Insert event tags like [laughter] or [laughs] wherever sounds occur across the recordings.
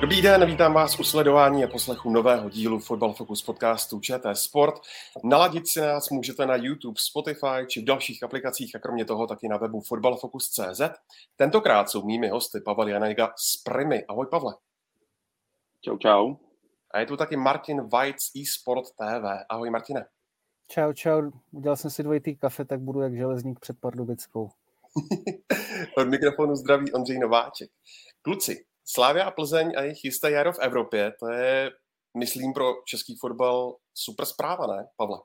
Dobrý den, vítám vás u sledování a poslechu nového dílu Football Focus podcastu ČT Sport. Naladit si nás můžete na YouTube, Spotify či v dalších aplikacích a kromě toho taky na webu footballfocus.cz. Tentokrát jsou mými hosty Pavel Janejga z Primy. Ahoj Pavle. Čau, čau. A je tu taky Martin Weitz eSport TV. Ahoj Martine. Čau, čau. Udělal jsem si dvojitý kafe, tak budu jak železník před Pardubickou. [laughs] Od mikrofonu zdraví Ondřej Nováček. Kluci, Slávia a Plzeň a jejich jisté jaro v Evropě, to je, myslím, pro český fotbal super zpráva, ne, Pavle?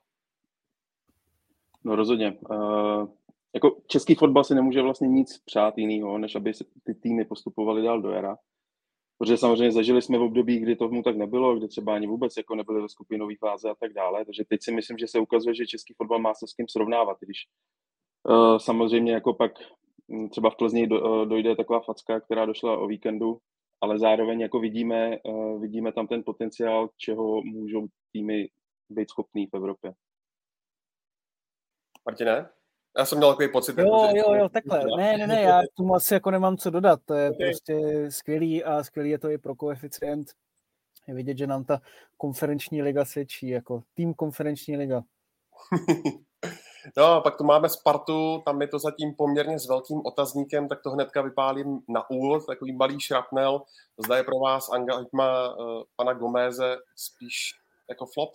No rozhodně. Uh, jako český fotbal si nemůže vlastně nic přát jiného, než aby ty týmy postupovaly dál do jara. Protože samozřejmě zažili jsme v období, kdy tomu tak nebylo, kdy třeba ani vůbec jako nebyly ve skupinové fáze a tak dále. Takže teď si myslím, že se ukazuje, že český fotbal má se s kým srovnávat, když uh, samozřejmě jako pak hm, třeba v Plzni do, dojde taková facka, která došla o víkendu, ale zároveň jako vidíme, uh, vidíme tam ten potenciál, čeho můžou týmy být schopný v Evropě. Martine? Já jsem měl takový pocit. Jo, jako, že... jo, jo, takhle. [laughs] Ne, ne, ne, já tomu asi jako nemám co dodat. To je okay. prostě skvělý a skvělý je to i pro koeficient. Je vidět, že nám ta konferenční liga svědčí, jako tým konferenční liga. [laughs] No, pak tu máme Spartu, tam je to zatím poměrně s velkým otazníkem, tak to hnedka vypálím na úvod, takový malý šrapnel. Zda je pro vás angažma uh, pana Goméze spíš jako flop?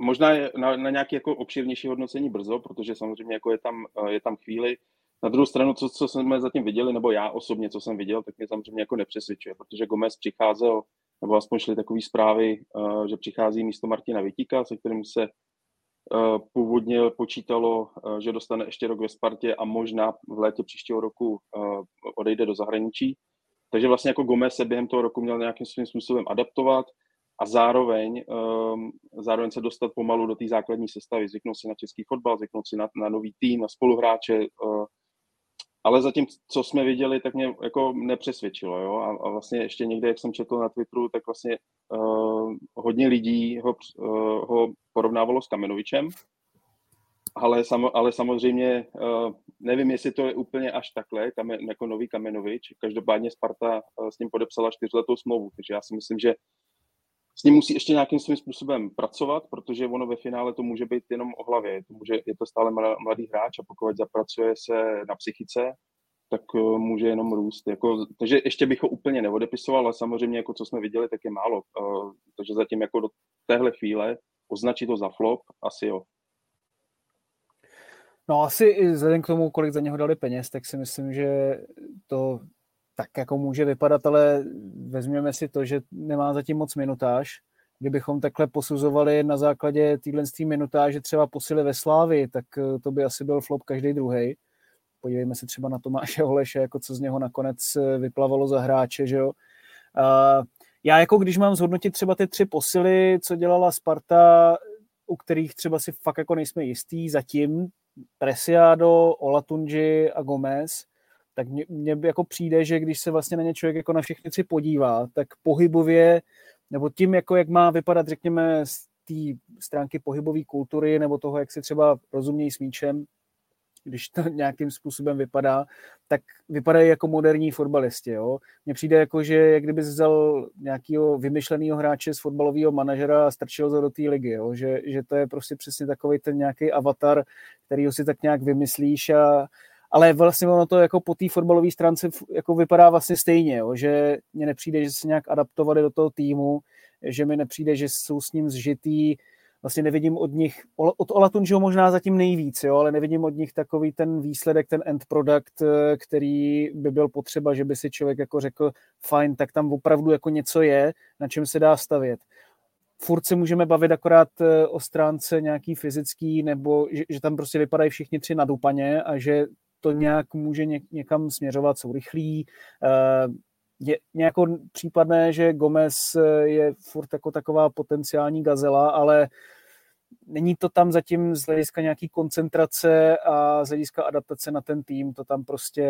Možná je na, na nějaké jako obširnější hodnocení brzo, protože samozřejmě jako je, tam, je tam chvíli. Na druhou stranu, co, co jsme zatím viděli, nebo já osobně, co jsem viděl, tak mě samozřejmě jako nepřesvědčuje, protože Gomez přicházel, nebo aspoň šly takové zprávy, že přichází místo Martina Vitíka, se kterým se Původně počítalo, že dostane ještě rok ve Spartě a možná v létě příštího roku odejde do zahraničí. Takže vlastně jako Gomez se během toho roku měl nějakým svým způsobem adaptovat a zároveň, zároveň se dostat pomalu do té základní sestavy, zvyknout si na český fotbal, zvyknout si na, na nový tým, na spoluhráče, ale zatím, co jsme viděli, tak mě jako nepřesvědčilo. Jo? A, a vlastně ještě někde, jak jsem četl na Twitteru, tak vlastně uh, hodně lidí ho, uh, ho porovnávalo s Kamenovičem, ale, sam, ale samozřejmě uh, nevím, jestli to je úplně až takhle, kamen, jako nový Kamenovič. Každopádně Sparta uh, s ním podepsala čtyřletou smlouvu, takže já si myslím, že s ním musí ještě nějakým svým způsobem pracovat, protože ono ve finále to může být jenom o hlavě. To, může, je to stále mladý hráč a pokud zapracuje se na psychice, tak eh, může jenom růst. Jako, takže ještě bych ho úplně neodepisoval, ale samozřejmě, jako co jsme viděli, tak je málo. Uh, takže zatím jako do téhle chvíle označit to za flop, asi jo. No asi i vzhledem k tomu, kolik za něho dali peněz, tak si myslím, že to tak jako může vypadat, ale vezměme si to, že nemá zatím moc minutáž. Kdybychom takhle posuzovali na základě téhle minutáže třeba posily ve Slávi, tak eh, to by asi byl flop každý druhý. Podívejme se třeba na Tomáše Holeše, jako co z něho nakonec eh, vyplavalo za hráče, že jo. A já jako když mám zhodnotit třeba ty tři posily, co dělala Sparta, u kterých třeba si fakt jako nejsme jistý zatím, Presiado, Olatunji a Gomez, tak mně, jako přijde, že když se vlastně na ně člověk jako na všechny tři podívá, tak pohybově, nebo tím, jako jak má vypadat, řekněme, z té stránky pohybové kultury, nebo toho, jak si třeba rozumějí s míčem, když to [laughs] nějakým způsobem vypadá, tak vypadají jako moderní fotbalisti. Jo? Mně přijde jako, že jak kdyby vzal nějakého vymyšleného hráče z fotbalového manažera a strčil ho do té ligy. Jo? Že, že to je prostě přesně takový ten nějaký avatar, který si tak nějak vymyslíš a, ale vlastně ono to jako po té fotbalové stránce jako vypadá vlastně stejně, jo? že mně nepřijde, že se nějak adaptovali do toho týmu, že mi nepřijde, že jsou s ním zžitý, vlastně nevidím od nich, od Olatunžiho možná zatím nejvíc, jo, ale nevidím od nich takový ten výsledek, ten end product, který by byl potřeba, že by si člověk jako řekl, fajn, tak tam opravdu jako něco je, na čem se dá stavět. Furt se můžeme bavit akorát eh, o stránce nějaký fyzický, nebo že, že tam prostě vypadají všichni tři nadupaně a že to nějak může někam směřovat, jsou rychlí, eh, je nějako případné, že Gomez je furt jako taková potenciální gazela, ale není to tam zatím z hlediska nějaký koncentrace a z hlediska adaptace na ten tým, to tam prostě,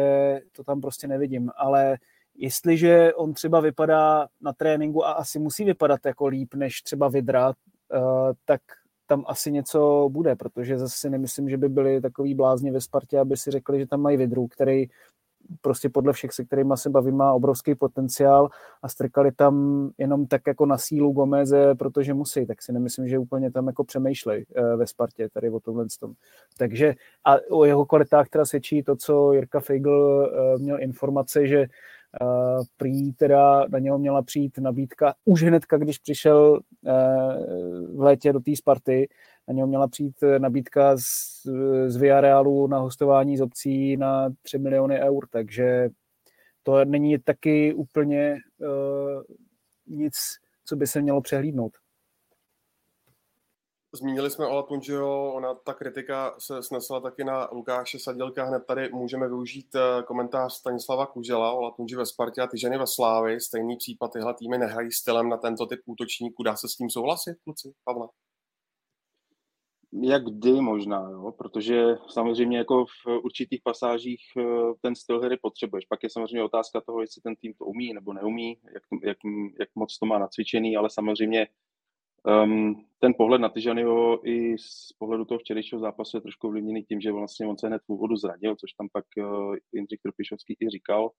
to tam prostě nevidím, ale jestliže on třeba vypadá na tréninku a asi musí vypadat jako líp než třeba Vidra, eh, tak tam asi něco bude, protože zase nemyslím, že by byli takový blázni ve Spartě, aby si řekli, že tam mají Vidru, který prostě podle všech, se kterými se bavím, má obrovský potenciál a strkali tam jenom tak jako na sílu Gomeze, protože musí, tak si nemyslím, že úplně tam jako přemýšlej eh, ve Spartě tady o tomhle tom. Takže a o jeho kvalitách teda svědčí to, co Jirka Feigl eh, měl informace, že Uh, prý teda na něho měla přijít nabídka už hnedka, když přišel v létě do té Sparty, na něho měla přijít nabídka z, z Villarealu na hostování z obcí na 3 miliony eur, takže to není taky úplně uh, nic, co by se mělo přehlídnout. Zmínili jsme Ola Tunžiho, ona ta kritika se snesla taky na Lukáše Sadilka. Hned tady můžeme využít eh, komentář Stanislava Kužela, Ola Tunži ve Spartě a ty ženy ve Slávy. Stejný případ, tyhle týmy nehrají stylem na tento typ útočníků. Dá se s tím souhlasit, kluci? Pavle? Jak kdy možná, jo? protože samozřejmě jako v určitých pasážích eh, ten styl hry potřebuješ. Pak je samozřejmě otázka toho, jestli ten tým to umí nebo neumí, jak, jak, jak moc to má nacvičený, ale samozřejmě um, ten pohled na Tyžanyho i z pohledu toho včerejšího zápasu je trošku ovlivněný tím, že vlastně on se hned v úvodu zradil, což tam pak uh, Jindřich Trpišovský i říkal.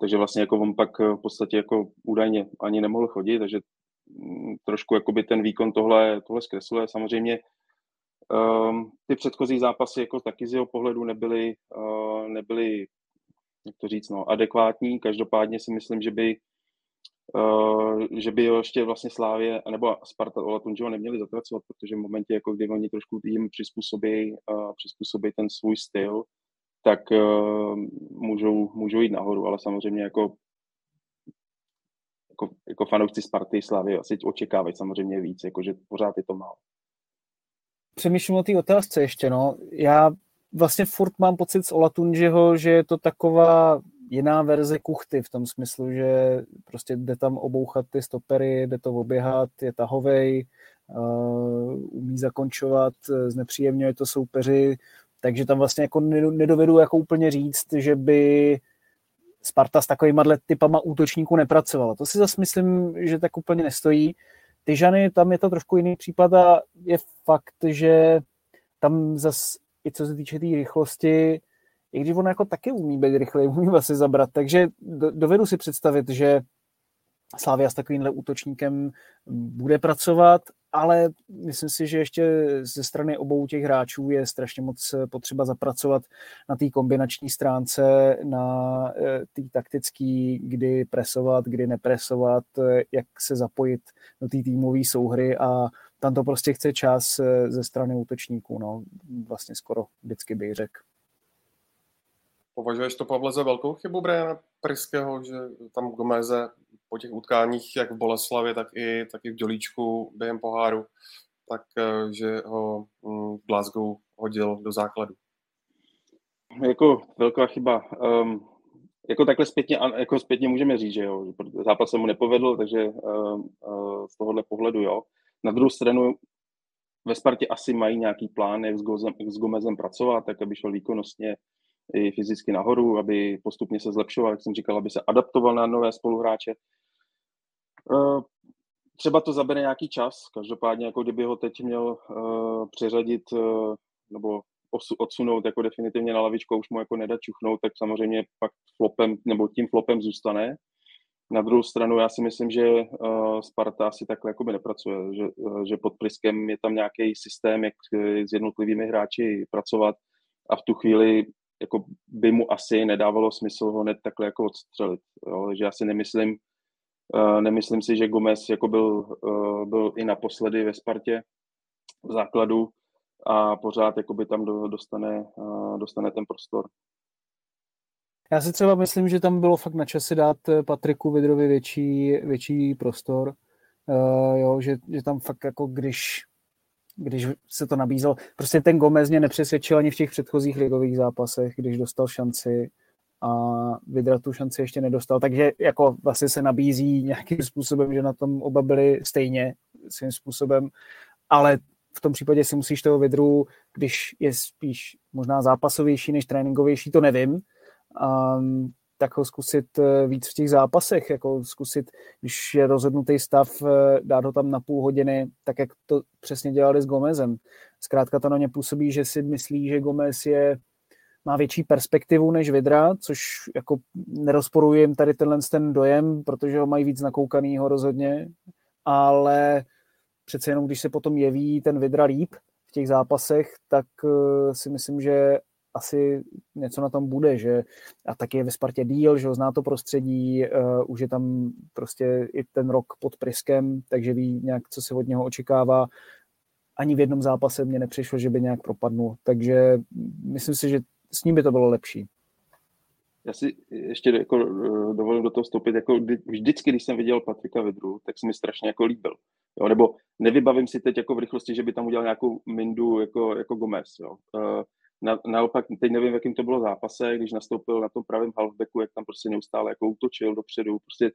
Takže vlastně jako on pak eh, v podstatě jako údajně ani nemohl chodit, takže um, trošku jakoby ten výkon tohle, tohle zkresluje. Samozřejmě Um, ty předchozí zápasy jako taky z jeho pohledu nebyly, uh, nebyly jak to říct, no, adekvátní. Každopádně si myslím, že by Uh, že by ještě vlastně Slávě nebo Sparta Ola Tunžiho neměli zatracovat, protože v momentě, jako kdy oni trošku jim přizpůsobí, uh, přizpůsobí ten svůj styl, tak uh, můžou, můžou jít nahoru, ale samozřejmě jako jako, jako fanoušci Sparty Slávy asi očekávají samozřejmě víc, jakože pořád je to málo přemýšlím o té otázce ještě, no. Já vlastně furt mám pocit z Olatunžiho, že je to taková jiná verze kuchty v tom smyslu, že prostě jde tam obouchat ty stopery, jde to oběhat, je tahovej, uh, umí zakončovat, znepříjemňuje to soupeři, takže tam vlastně jako nedovedu jako úplně říct, že by Sparta s takovýma typama útočníků nepracovala. To si zase myslím, že tak úplně nestojí. Ty Žany, tam je to trošku jiný případ a je fakt, že tam zas, i co se týče té rychlosti, i když on jako taky umí být rychlej, [laughs] umí vlastně zabrat, takže dovedu si představit, že Slávia s takovýmhle útočníkem bude pracovat, ale myslím si, že ještě ze strany obou těch hráčů je strašně moc potřeba zapracovat na té kombinační stránce, na eh, té taktické, kdy presovat, kdy nepresovat, eh, jak se zapojit do té týmové souhry a tam to prostě chce čas eh, ze strany útočníků, no, vlastně skoro vždycky bych řekl. Považuješ to, Pavle, za velkou chybu Briana Priského, že tam Gomeze po těch utkáních, jak v Boleslavě, tak i, tak i v Dělíčku během poháru, tak eh, že ho v Glasgow hodil do základu? Jako velká chyba. Um, jako takhle zpětně, jako zpětně můžeme říct, že jo, zápas se mu nepovedl, takže uh, uh, z tohohle pohledu jo. Na druhou stranu ve Spartě asi mají nějaký plán, jak s, Gozem, s Gomezem pracovat, tak aby šel výkonnostně i fyzicky nahoru, aby postupně se zlepšoval, jak jsem říkal, aby se adaptoval na nové spoluhráče. Eh, třeba to zabere nějaký čas, každopádně jako kdyby ho teď měl uh, přeřadit uh, nebo odsunout jako definitivně na lavičku, už mu jako nedat čuchnout, tak samozřejmě pak flopem, nebo tím flopem zůstane. Na druhou stranu já si myslím, že Sparta si takhle jakoby nepracuje, že, že pod Priskem je tam nějaký systém, jak s jednotlivými hráči pracovat a v tu chvíli jako by mu asi nedávalo smysl ho hned takhle jako odstřelit. Jo? Že já si nemyslím, uh, nemyslím si, že Gomez jako byl, uh, byl i naposledy ve Spartě v základu a pořád jakoby tam do, dostane, uh, dostane ten prostor. Já si třeba myslím, že tam bylo fakt na čase dát Patriku Vidrovi větší, větší prostor. Uh, jo, že, že tam fakt jako když když se to nabízelo. Prostě ten Gomez mě nepřesvědčil ani v těch předchozích ligových zápasech, když dostal šanci. a Vidra tu šanci ještě nedostal, takže jako vlastně se nabízí nějakým způsobem, že na tom oba byli stejně svým způsobem, ale v tom případě si musíš toho Vidru, když je spíš možná zápasovější než tréninkovější, to nevím, um, tak ho zkusit eh, víc v těch zápasech, jako zkusit, když je rozhodnutý stav, eh, dát ho tam na půl hodiny, tak jak to přesně dělali s Gomezem. Zkrátka to na ně působí, že si myslí, že Gomez je má větší perspektivu než Vidra, což jako nerozporuji jim tady tenhle ten dojem, protože ho mají víc nakoukanýho rozhodně, ale přece jenom, když se potom jeví ten Vidra líp v těch zápasech, tak eh, si myslím, že asi něco na tom bude, že a taky je ve Spartě díl, že ho zná to prostředí, uh, už je tam prostě i ten rok pod Priskem, takže ví nějak, co se od něho očekává. Ani v jednom zápase mě nepřišlo, že by nějak propadnul, takže myslím si, že s ním by to bylo lepší. Já si ještě jako eh, dovolím do toho vstoupit, jako vždycky, když jsem viděl Patrika Vedru, tak se mi strašně jako líbil. Jo, nebo nevybavím si teď jako v rychlosti, že by tam udělal nějakou mindu jako, jako Gomez. Jo. Na, naopak, teď nevím, jakým to bylo zápase, když nastoupil na tom pravém halfbacku, jak tam prostě neustále jako útočil dopředu. Prostě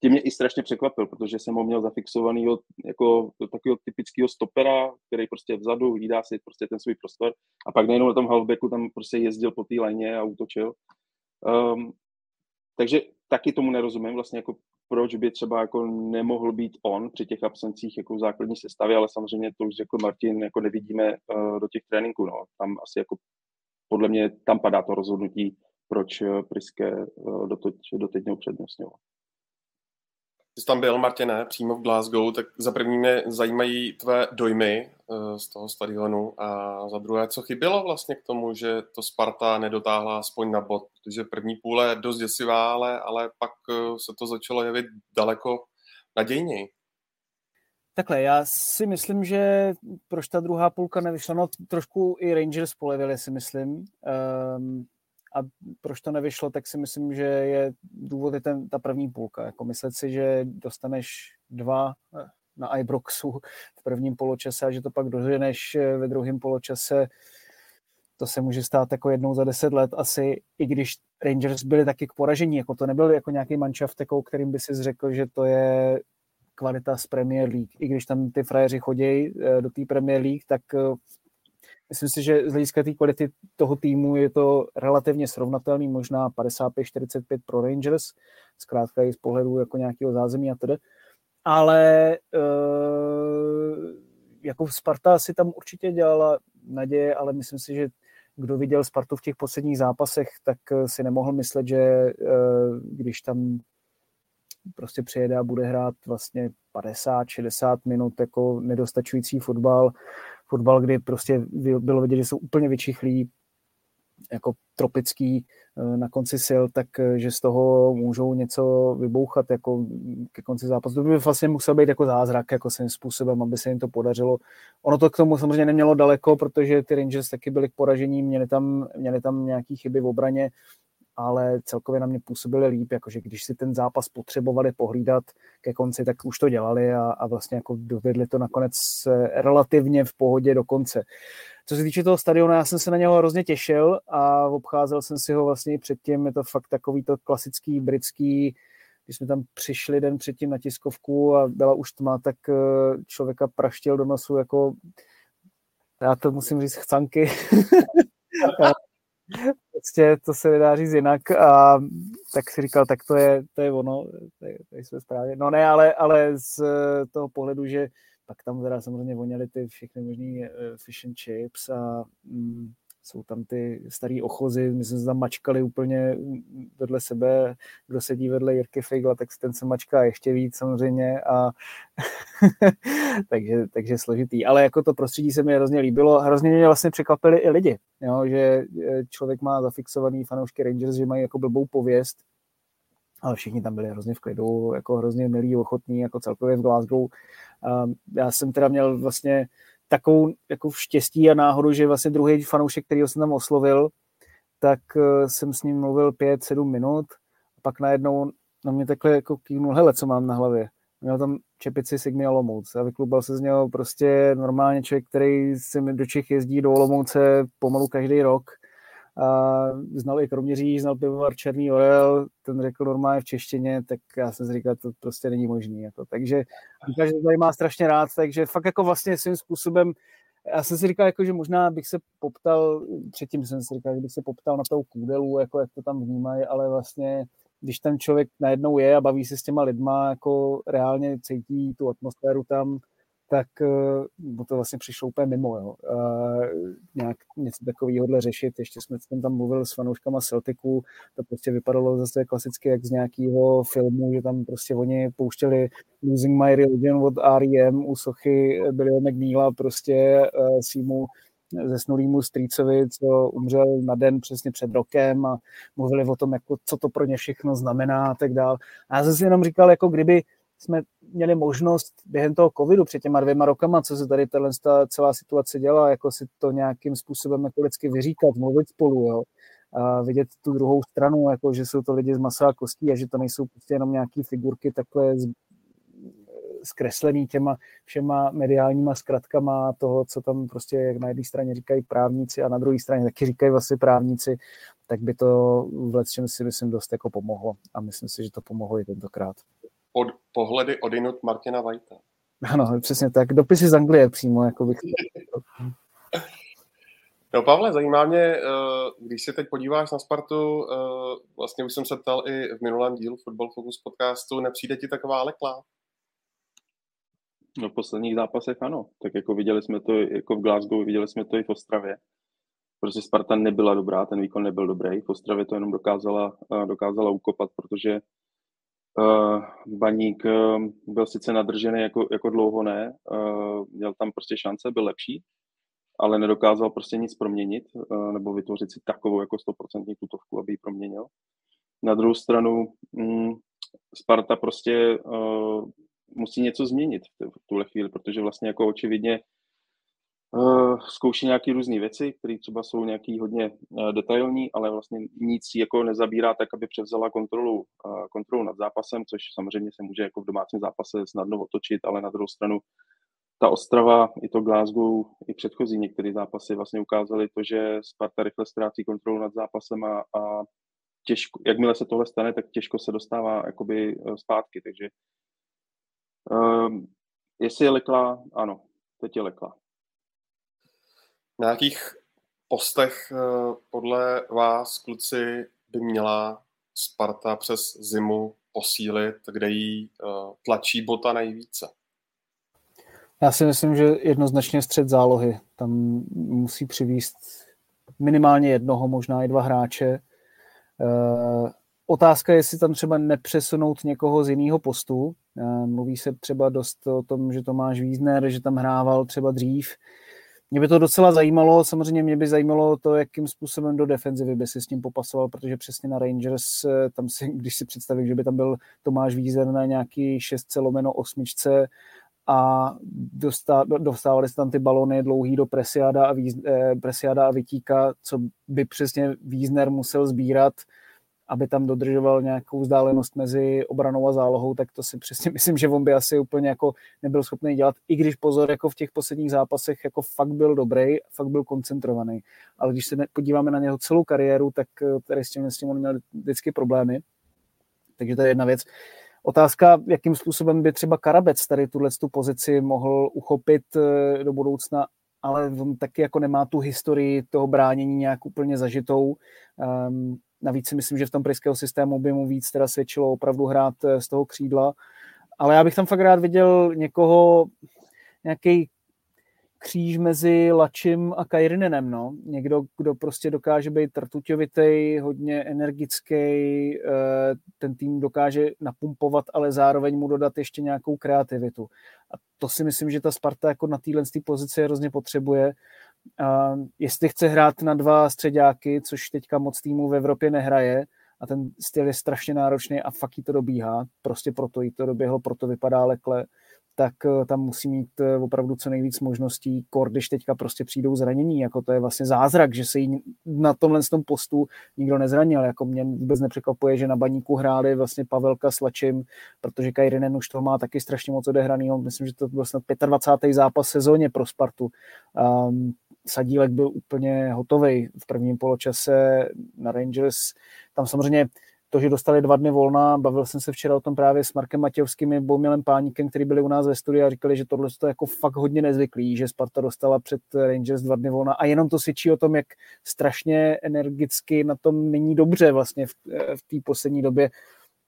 tím mě i strašně překvapil, protože jsem ho měl zafixovaný jako takového typického stopera, který prostě vzadu hlídá si prostě ten svůj prostor a pak nejenom na tom halfbacku tam prostě jezdil po té léně a útočil. Um, takže taky tomu nerozumím vlastně jako proč by třeba jako nemohl být on při těch absencích jako v základní sestavě, ale samozřejmě to už řekl Martin, jako nevidíme uh, do těch tréninků, no. Tam asi jako podle mě tam padá to rozhodnutí, proč uh, Priske uh, doteď, doteď neupřednostňoval. Ty jsi tam byl, Martine, přímo v Glasgow, tak za první mě zajímají tvé dojmy uh, z toho stadionu a za druhé, co chybělo vlastně k tomu, že to Sparta nedotáhla aspoň na bod, protože první půle je dost děsivá, ale, ale pak uh, se to začalo jevit daleko nadějněji. Takhle, já si myslím, že proč ta druhá půlka nevyšla, no trošku i Rangers polevili si myslím. Um, a proč to nevyšlo, tak si myslím, že je důvod je ten, ta první půlka. Jako myslet si, že dostaneš dva eh, na Ibroxu v prvním poločase a že to pak doženeš eh, ve druhém poločase, to se může stát jako jednou za deset let asi, i když Rangers byli taky k poražení, jako to nebyl jako nějaký manšaft, jako kterým by si řekl, že to je kvalita z Premier League. I když tam ty frajeři chodí eh, do té Premier League, tak Myslím si, že z hlediska té kvality toho týmu je to relativně srovnatelný, možná 55-45 pro Rangers, zkrátka i z pohledu jako nějakého zázemí a tedy. Ale uh, jako Sparta si tam určitě dělala naděje, ale myslím si, že kdo viděl Spartu v těch posledních zápasech, tak eh, si nemohl myslet, že uh, když tam prostě přijede a bude hrát vlastně 50-60 minut jako nedostačující fotbal, fotbal, kdy prostě bylo vidět, že jsou úplně vyčichlí, jako tropický eh, na konci sil, tak eh, že z toho můžou něco vybouchat jako ke konci zápasu. To by vlastně musel být jako zázrak jako svým způsobem, aby se jim to podařilo. Ono to k tomu samozřejmě nemělo daleko, protože ty Rangers taky byli k poražení, měli tam, měli tam nějaký chyby v obraně, ale celkově na mě působili líp, jakože když si ten zápas potřebovali pohlídat ke konci, tak už to dělali a, a vlastně jako dovedli to nakonec relativně v pohodě do konce. Co se týče toho stadionu, já jsem se na něho hrozně těšil a obcházel jsem si ho vlastně i předtím, je to fakt takový to klasický britský, když jsme tam přišli den předtím na tiskovku a byla už tma, tak eh, člověka praštil do nosu jako já to musím říct chcanky. [laughs] prostě to se nedá říct jinak a tak si říkal, tak to je, to je ono, tady jsme správně. No ne, ale, ale z toho pohledu, že pak tam teda samozřejmě voněly ty všechny možný uh, fish and chips a mm, jsou tam ty starý ochozy, my jsme se tam mačkali úplně vedle sebe, kdo sedí vedle Jirky Fejgla, tak ten se mačká ještě víc samozřejmě a [laughs] takže, takže složitý. Ale jako to prostředí se mi hrozně líbilo. Hrozně mě vlastně překvapili i lidi, jo, že e, člověk má zafixovaný fanoušky Rangers, že mají jako blbou pověst, ale všichni tam byli hrozně v klidu, jako hrozně milí, ochotní, jako celkově v Glasgow. Já jsem teda měl vlastně takovou jako štěstí a náhodu, že vlastně druhý fanoušek, který jsem tam oslovil, tak eh, jsem s ním mluvil pět, sedm minut a pak najednou na mě takhle jako kývnul, hele, co mám na hlavě. Měl tam čepici Sigmy Olomouc a vyklubal se z něho prostě normálně člověk, který si do Čech jezdí do Olomouce pomalu každý rok a znal i Kroměříž, znal pivovar Černý Orel, ten řekl normálně v češtině, tak já jsem si říkal, to prostě není možný. Jako. Takže že to má strašně rád, takže fakt jako vlastně svým způsobem já jsem si říkal, jako, že možná bych se poptal, předtím jsem si říkal, že bych se poptal na tou kůdelu, jako jak to tam vnímají, ale vlastně když ten člověk najednou je a baví se s těma lidma, jako reálně cítí tu atmosféru tam, tak uh, to vlastně přišlo úplně mimo. Jo. Uh, nějak něco takového řešit. Ještě jsme tam mluvili s fanouškama Celticu, to prostě vypadalo zase klasicky jak z nějakého filmu, že tam prostě oni pouštěli Losing My Religion od R.E.M. u sochy Billyho McNeila prostě uh, svýmu zesnulýmu strýcovi, co umřel na den přesně před rokem a mluvili o tom, jako, co to pro ně všechno znamená a tak dále. A já jsem si jenom říkal, jako kdyby jsme měli možnost během toho covidu před těma dvěma rokama, co se tady tato celá situace dělá, jako si to nějakým způsobem jako vždycky vyříkat, mluvit spolu, jo. A vidět tu druhou stranu, jako že jsou to lidi z masa a kostí a že to nejsou prostě jenom nějaké figurky takhle zkreslený těma všema mediálníma zkratkama toho, co tam prostě jak na jedné straně říkají právníci a na druhé straně taky říkají vlastně právníci, tak by to v si myslím dost jako pomohlo a myslím si, že to pomohlo i tentokrát. Pod pohledy odinut Martina Vajta. Ano, přesně tak. Dopisy z Anglie přímo, jako bych No Pavle, zajímá mě, eh, když se teď podíváš na Spartu, eh, vlastně už jsem se ptal i v minulém dílu Football Focus podcastu, nepřijde ti taková leklá? No v posledních zápasech ano. Tak jako viděli jsme to jako v Glasgow, viděli jsme to i v Ostravě. Protože Sparta nebyla dobrá, ten výkon nebyl dobrý. V Ostravě to jenom dokázala, eh, dokázala ukopat, protože uh, Baník uh, byl sice nadržený jako, jako dlouho ne, uh, měl tam prostě šance, byl lepší, ale nedokázal prostě nic proměnit uh, nebo vytvořit si takovou jako 100% tutovku, aby ji proměnil. Na druhou stranu um, Sparta prostě uh, musí něco změnit v tuhle chvíli, protože vlastně jako očividně zkouší nějaké různé věci, které třeba jsou nějaký hodně uh, detailní, ale vlastně nic jako nezabírá tak, aby převzala kontrolu, uh, kontrolu nad zápasem, což samozřejmě se může jako v domácím zápase snadno otočit, ale na druhou stranu ta Ostrava, i to Glasgow, i předchozí některé zápasy vlastně ukázaly to, že Sparta rychle ztrácí kontrolu nad zápasem a, a těžko, jakmile se tohle stane, tak těžko se dostává jakoby zpátky, takže Uh, jestli je lekla, ano, teď je lekla. Na jakých postech uh, podle vás, kluci, by měla Sparta přes zimu posílit, kde jí uh, tlačí bota nejvíce? Já si myslím, že jednoznačně střed zálohy. Tam musí přivíst minimálně jednoho, možná i dva hráče. Uh, Otázka je, jestli tam třeba nepřesunout někoho z jiného postu. Eh, mluví se třeba dost o tom, že Tomáš Vízner, že tam hrával třeba dřív. Mě by to docela zajímalo, samozřejmě mě by zajímalo to, jakým způsobem do defenzivy by si s tím popasoval, protože přesně na Rangers, eh, tam si, [laughs] když si představím, že by tam byl Tomáš Vízer na nějaký 6 lomeno osmičce a dostávali se tam ty balony dlouhý do Presiada a, Víz, eh, Presiada a Vytíka, co by přesně Vízner musel sbírat, aby tam dodržoval nějakou vzdálenost mezi obranou a zálohou, tak to si přesně [laughs] myslím, že on by asi úplně jako nebyl schopný dělat, i když pozor, jako v těch posledních zápasech jako fakt byl dobrý, fakt byl koncentrovaný. Ale když se podíváme na něho celou kariéru, tak eh, tady s tím, s tím on měl vždycky problémy. Takže to je jedna věc. Otázka, jakým způsobem by třeba Karabec tady tuhle tu pozici mohl uchopit eh, do budoucna, ale on taky jako nemá tu historii toho bránění nějak úplně zažitou. Um, Navíc si myslím, že v tom pryského systému by mu víc teda svědčilo opravdu hrát eh, z toho křídla. Ale já bych tam fakt rád viděl někoho, nějaký kříž mezi Lačím a Kajrinenem, no. Někdo, kdo prostě dokáže být rtuťovitý, hodně energický, eh, ten tým dokáže napumpovat, ale zároveň mu dodat ještě nějakou kreativitu. A to si myslím, že ta Sparta jako na téhle pozici hrozně potřebuje Uh, jestli chce hrát na dva středáky, což teďka moc týmů v Evropě nehraje, a ten styl je strašně náročný a fakt jí to dobíhá, prostě proto jí to doběhlo, proto vypadá lekle, tak uh, tam musí mít uh, opravdu co nejvíc možností, kor, když teďka prostě přijdou zranění, jako to je vlastně zázrak, že se jí na tomhle tom postu nikdo nezranil, jako mě vůbec nepřekvapuje, že na baníku hráli vlastně Pavelka s Lačím, protože Kajrinen už toho má taky strašně moc odehranýho, myslím, že to byl snad 25. zápas sezóně pro Spartu. Um, Sadílek byl úplně hotový v prvním poločase na Rangers. Tam samozřejmě to, že dostali dva dny volna, bavil jsem se včera o tom právě s Markem Matějovským a Boumilem Páníkem, který byli u nás ve studiu a říkali, že tohle je jako fakt hodně nezvyklý, že Sparta dostala před Rangers dva dny volna a jenom to svědčí o tom, jak strašně energicky na tom není dobře vlastně v, v té poslední době.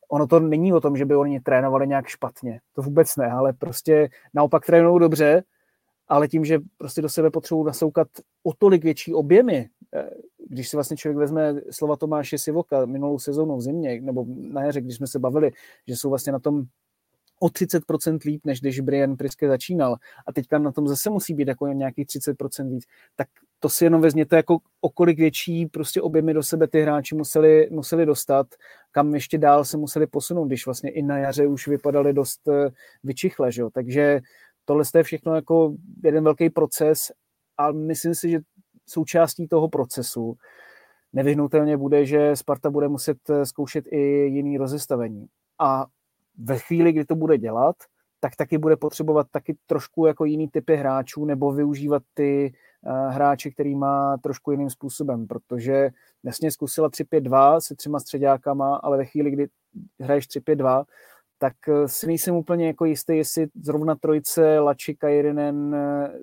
Ono to není o tom, že by oni trénovali nějak špatně, to vůbec ne, ale prostě naopak trénují dobře, ale tím, že prostě do sebe potřebují nasoukat o tolik větší objemy, eh, když si vlastně člověk vezme slova Tomáše Sivoka minulou sezónu v zimě, nebo na jaře, když jsme se bavili, že jsou vlastně na tom o 30% líp, než když Brian Priske začínal a teďka na tom zase musí být jako nějakých 30% víc, tak to si jenom vezměte jako o kolik větší prostě objemy do sebe ty hráči museli, museli dostat, kam ještě dál se museli posunout, když vlastně i na jaře už vypadali dost eh, vyčichle, že jo? takže tohle je všechno jako jeden velký proces a myslím si, že součástí toho procesu nevyhnutelně bude, že Sparta bude muset eh, zkoušet i jiný rozestavení. A ve chvíli, kdy to bude dělat, tak taky bude potřebovat taky trošku jako jiný typy hráčů nebo využívat ty uh, hráče, který má trošku jiným způsobem, protože jasně zkusila 3-5-2 se třema středákama, ale ve chvíli, kdy hraješ 3-5-2, tak eh, si nejsem úplně jako jistý, jestli zrovna trojice Lači, Kajrinen,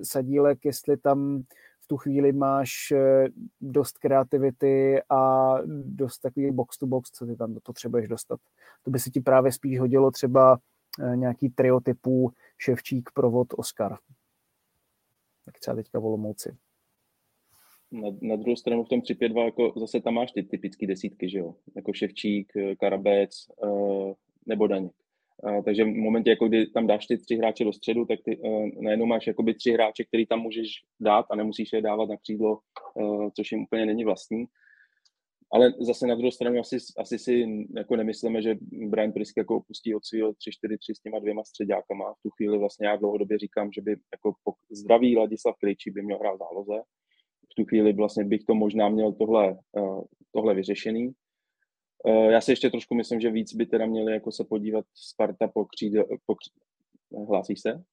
Sadílek, jestli tam v tu chvíli máš eh, dost kreativity a dost takový box to box, co ty tam potřebuješ dostat. To by se ti právě spíš hodilo třeba eh, nějaký trio typů Ševčík, Provod, Oscar. Tak třeba teďka Volomouci. Na, na druhou stranu v tom 3-5-2 jako zase tam máš ty typické desítky, že jo? Jako Ševčík, Karabec nebo Daněk. Takže v momentě, jako kdy tam dáš ty tři hráče do středu, tak ty uh, najednou máš jakoby tři hráče, který tam můžeš dát a nemusíš je dávat na křídlo, uh, což jim úplně není vlastní. Ale zase na druhou stranu asi, asi si jako nemyslíme, že Brian Prisk jako opustí od svého 3-4-3 s těma dvěma středákama. V tu chvíli vlastně já dlouhodobě říkám, že by jako zdravý Ladislav Krejčí by měl hrát záloze. V tu chvíli vlastně bych to možná měl tohle, tohle vyřešený. Eh, já si ještě trošku myslím, že víc by teda měli jako se podívat Sparta po křídě, po křídě. Hlásíš se?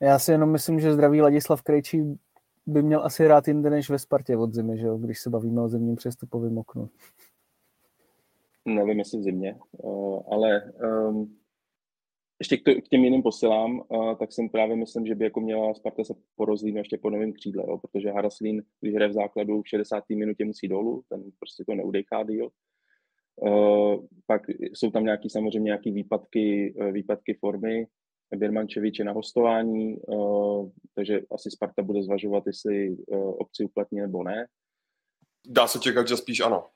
Já si jenom myslím, že zdravý Ladislav Krejčí by měl asi hrát jinde než ve Spartě od zimy, že jo? když se bavíme o zimním přestupovém oknu. Nevím, jestli v zimě, eh, ale um, ještě k, těm jiným posilám, uh, tak jsem právě myslím, že by jako měla Sparta se porozlít ještě po novém křídle, jo? protože Haraslín, když hraje v základu v 60. minutě musí dolů, ten prostě to neudechá díl. Eh, pak jsou tam nějaký samozřejmě nějaký výpadky, eh, výpadky formy. Birmančevič je na hostování, eh, takže asi Sparta bude zvažovat, jestli obci uplatní nebo ne. Dá se čekat, že spíš ano.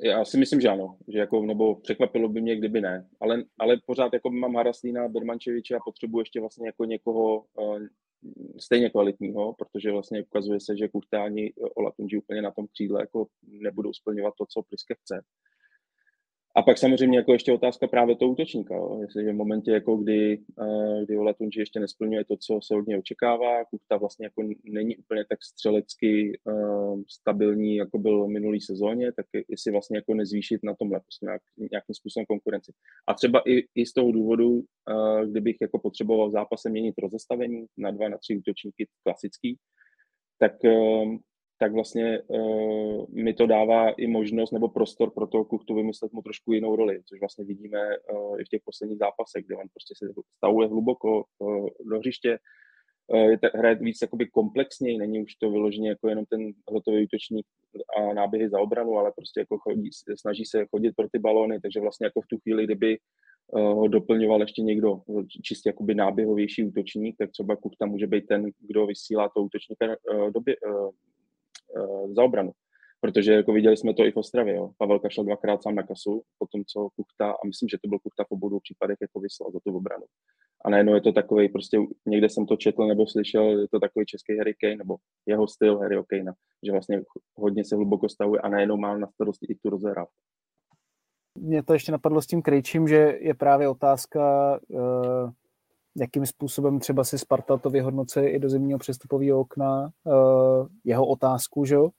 Já si myslím, že ano, že jako, nebo překvapilo by mě, kdyby ne, ale, ale pořád jako mám Haraslína, Birmančeviče a potřebuji ještě vlastně jako někoho uh, stejně kvalitního, protože vlastně ukazuje se, že Kurtáni Olatunji úplně na tom křídle jako nebudou splňovat to, co Priske chce. A pak samozřejmě jako ještě otázka právě toho útočníka. Jo. Jestliže v momentě, jako kdy, uh, kdy Ola Tunži ještě nesplňuje to, co se od něj očekává, Kuchta vlastně jako není úplně tak střelecky uh, stabilní, jako byl v minulý sezóně, tak jestli vlastně jako nezvýšit na tomhle prostě nějak, nějakým způsobem konkurenci. A třeba i, i z toho důvodu, uh, kdybych jako potřeboval v zápase měnit rozestavení na dva, na tři útočníky klasický, tak tak vlastně uh, mi to dává i možnost nebo prostor pro toho Kuchtu vymyslet mu trošku jinou roli, což vlastně vidíme uh, i v těch posledních zápasech, kde on prostě se stavuje hluboko uh, do hřiště, uh, je hraje víc jakoby komplexněji, není už to vyloženě jako jenom ten hotový útočník a náběhy za obranu, ale prostě jako chodí, snaží se chodit pro ty balony, takže vlastně jako v tu chvíli, kdyby ho doplňoval ještě někdo čistě jakoby náběhovější útočník, tak třeba Kuchta může být ten, kdo vysílá to útočníka do, uh, za obranu. Protože jako viděli jsme to i v Ostravě. Jo. Pavelka šel dvakrát sám na kasu, potom co Kuchta, a myslím, že to byl Kuchta v obou případech, jako vyslal za tu obranu. A najednou je to takový, prostě někde jsem to četl nebo slyšel, je to takový český Harry Kane, nebo jeho styl Harry Kane, že vlastně hodně se hluboko stavuje a najednou má na starosti i tu rozehrávku. Mě to ještě napadlo s tím Krejčím, že je právě otázka, uh jakým způsobem třeba si Sparta to vyhodnocuje i do zimního přestupového okna, eh, jeho otázku, že jo?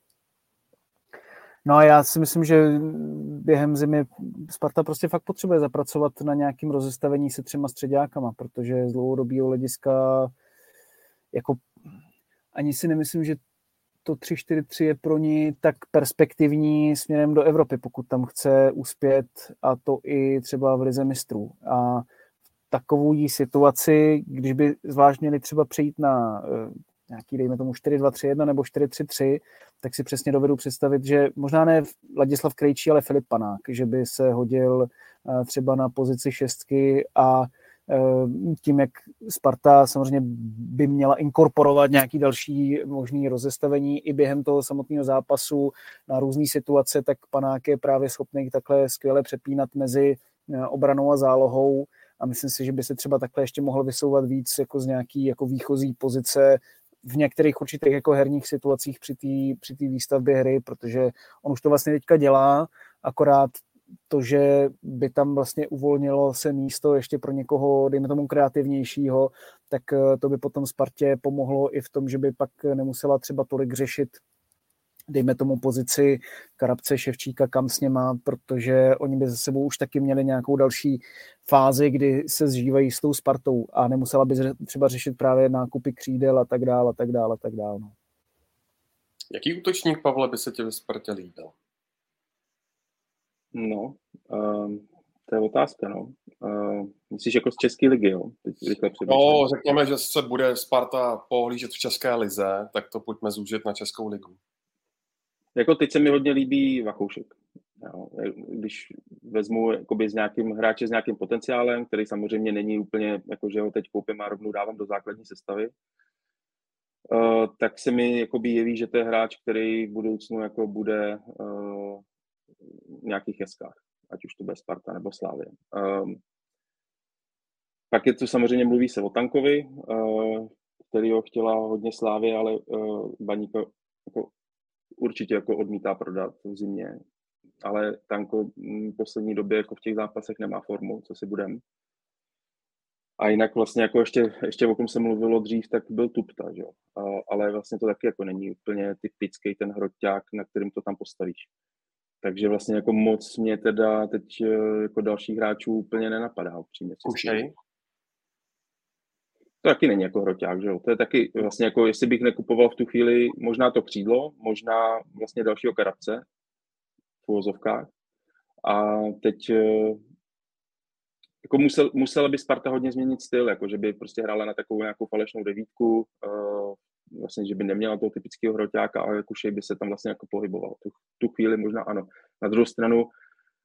No a já si myslím, že během zimy Sparta prostě fakt potřebuje zapracovat na nějakým rozestavení se třema středákama, protože z dlouhodobého hlediska jako ani si nemyslím, že to 3-4-3 je pro ní tak perspektivní směrem do Evropy, pokud tam chce uspět a to i třeba v Lize mistrů. A takovou situaci, když by zvlášť měli třeba přejít na uh, nějaký, dejme tomu 4-2-3-1 nebo 4-3-3, tak si přesně dovedu představit, že možná ne Ladislav Krejčí, ale Filip Panák, že by se hodil uh, třeba na pozici šestky a uh, tím, jak Sparta samozřejmě by měla inkorporovat nějaký další možný rozestavení i během toho samotného zápasu na různé situace, tak Panák je právě schopný takhle skvěle přepínat mezi obranou a zálohou a myslím si, že by se třeba takhle ještě mohl vysouvat víc jako z nějaký jako výchozí pozice v některých určitých jako herních situacích při té při výstavbě hry, protože on už to vlastně teďka dělá, akorát to, že by tam vlastně uvolnilo se místo ještě pro někoho, dejme tomu kreativnějšího, tak eh, to by potom Spartě pomohlo i v tom, že by pak nemusela třeba tolik řešit dejme tomu pozici Karabce Ševčíka, kam s něma, protože oni by za sebou už taky měli nějakou další fázi, kdy se zžívají s tou Spartou a nemusela by třeba řešit právě nákupy křídel a tak dále, a tak dále, a tak dále. No. Jaký útočník, Pavle, by se tě ve Spartě líbil? No, um, to je otázka, no. Uh, myslíš jako z České ligy, jo? Teď no, řekněme, že se bude Sparta pohlížet v České lize, tak to pojďme zúžit na Českou ligu. Jako teď se mi hodně líbí Vakoušek. Jo, když vezmu jakoby s nějakým hráče s nějakým potenciálem, který samozřejmě není úplně, jako že ho teď koupím a rovnou dávám do základní sestavy, uh, tak se mi jakoby jeví, že to je hráč, který v budoucnu jako bude uh, v nějakých jeskách, ať už to bude Sparta nebo Slávě. Um, pak je tu samozřejmě mluví se o Tankovi, uh, který ho chtěla hodně Slávě, ale uh, Baníka jako určitě jako odmítá prodat v zimě, ale Tanko v poslední době jako v těch zápasech nemá formu, co si budem. A jinak vlastně jako ještě, ještě o kom se mluvilo dřív, tak byl Tupta, že? A, ale vlastně to taky jako není úplně typický ten hroťák, na kterým to tam postavíš. Takže vlastně jako moc mě teda teď eh, jako dalších hráčů úplně nenapadá upřímně. Kušej? To taky není jako hroťák, že jo? To je taky vlastně jako, jestli bych nekupoval v tu chvíli možná to křídlo, možná vlastně dalšího karabce v uvozovkách. A teď eh, jako musel, musela by Sparta hodně změnit styl, jako že by prostě hrála na takovou nějakou falešnou devítku, uh, vlastně, že by neměla toho typického hroťáka, ale Kušej by se tam vlastně jako pohyboval. Tu, tu chvíli možná ano. Na druhou stranu,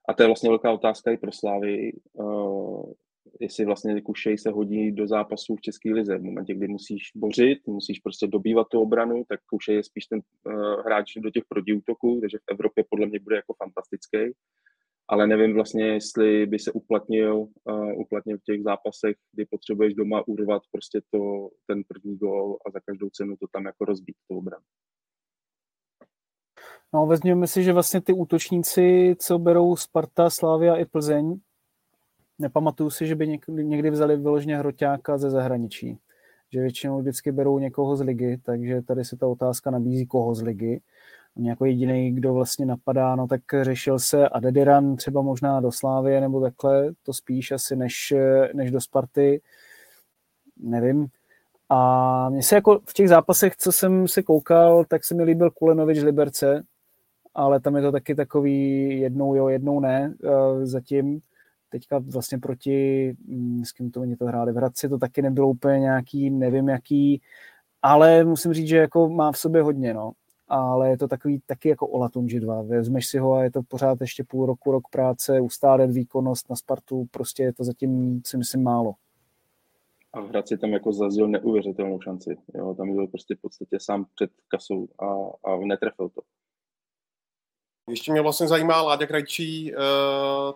a to je vlastně velká otázka i pro Slávy, uh, jestli vlastně Kušej se hodí do zápasů v České lize. V momentě, kdy musíš bořit, musíš prostě dobývat tu obranu, tak Kušej je spíš ten uh, hráč do těch protiútoků, takže v Evropě podle mě bude jako fantastický. Ale nevím vlastně, jestli by se uplatnil, uh, uplatnil v těch zápasech, kdy potřebuješ doma urvat prostě to, ten první gol a za každou cenu to tam jako rozbít, tu obranu. No, vezměme si, že vlastně ty útočníci, co berou Sparta, Slávia i Plzeň, nepamatuju si, že by někdy, někdy vzali vyloženě hroťáka ze zahraničí. Že většinou vždycky berou někoho z ligy, takže tady se ta otázka nabízí koho z ligy. Jako jediný, kdo vlastně napadá, no tak řešil se Adediran třeba možná do Slávie nebo takhle, to spíš asi než, než do Sparty, nevím. A mně se jako v těch zápasech, co jsem se koukal, tak se mi líbil Kulenovič Liberce, ale tam je to taky takový jednou jo, jednou ne uh, zatím teďka vlastně proti, mm, s kým to oni to hráli v Hradci, to taky nebylo úplně nějaký, nevím jaký, ale musím říct, že jako má v sobě hodně, no. Ale je to takový taky jako Olatunji 2. Vezmeš si ho a je to pořád ještě půl roku, rok práce, ustálet výkonnost na Spartu, prostě je to zatím, si myslím, málo. A v Hradci tam jako zazil neuvěřitelnou šanci. Jo, tam byl prostě v podstatě sám před kasou a, a netrefil to. Ještě mě vlastně zajímá Láďa Krajčí, uh,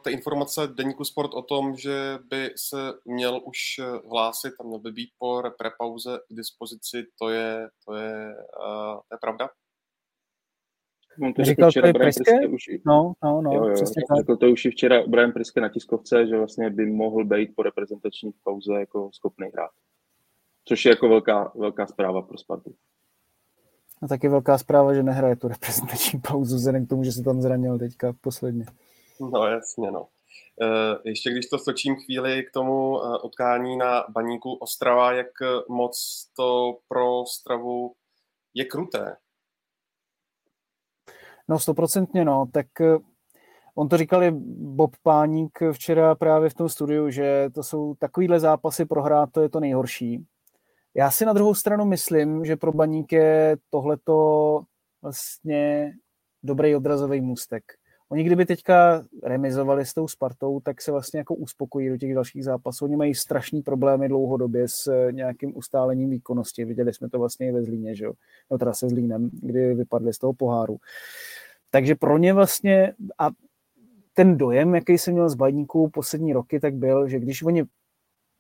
ta informace Deníku Sport o tom, že by se měl už eh, hlásit a měl by být po repauze k dispozici, to je, to je, uh, to je pravda? On to říkal včera Brian Priske? Už, no, no, no, jo, jo, přesně řekl to už i včera Brian Priske na tiskovce, že vlastně by mohl být po reprezentační pauze jako schopný hrát. Což je jako velká, velká zpráva pro Spartu. A taky velká zpráva, že nehraje tu reprezentační pauzu, vzhledem k tomu, že se tam zranil teďka posledně. No jasně, no. Eh, ještě když to stočím chvíli k tomu eh, utkání na baníku Ostrava, jak moc to pro Ostravu je kruté, No stoprocentně no, tak on to říkal i Bob Páník včera právě v tom studiu, že to jsou takovýhle zápasy prohrát, to je to nejhorší. Já si na druhou stranu myslím, že pro Baník je tohleto vlastně dobrý odrazový můstek. Oni kdyby teďka remizovali s tou Spartou, tak se vlastně jako uspokojí do těch dalších zápasů. Oni mají strašný problémy dlouhodobě s eh, nějakým ustálením výkonnosti. Viděli jsme to vlastně i ve Zlíně, že jo? No teda se Zlínem, kdy vypadli z toho poháru. Takže pro ně vlastně, a ten dojem, jaký jsem měl z Baníků poslední roky, tak byl, že když oni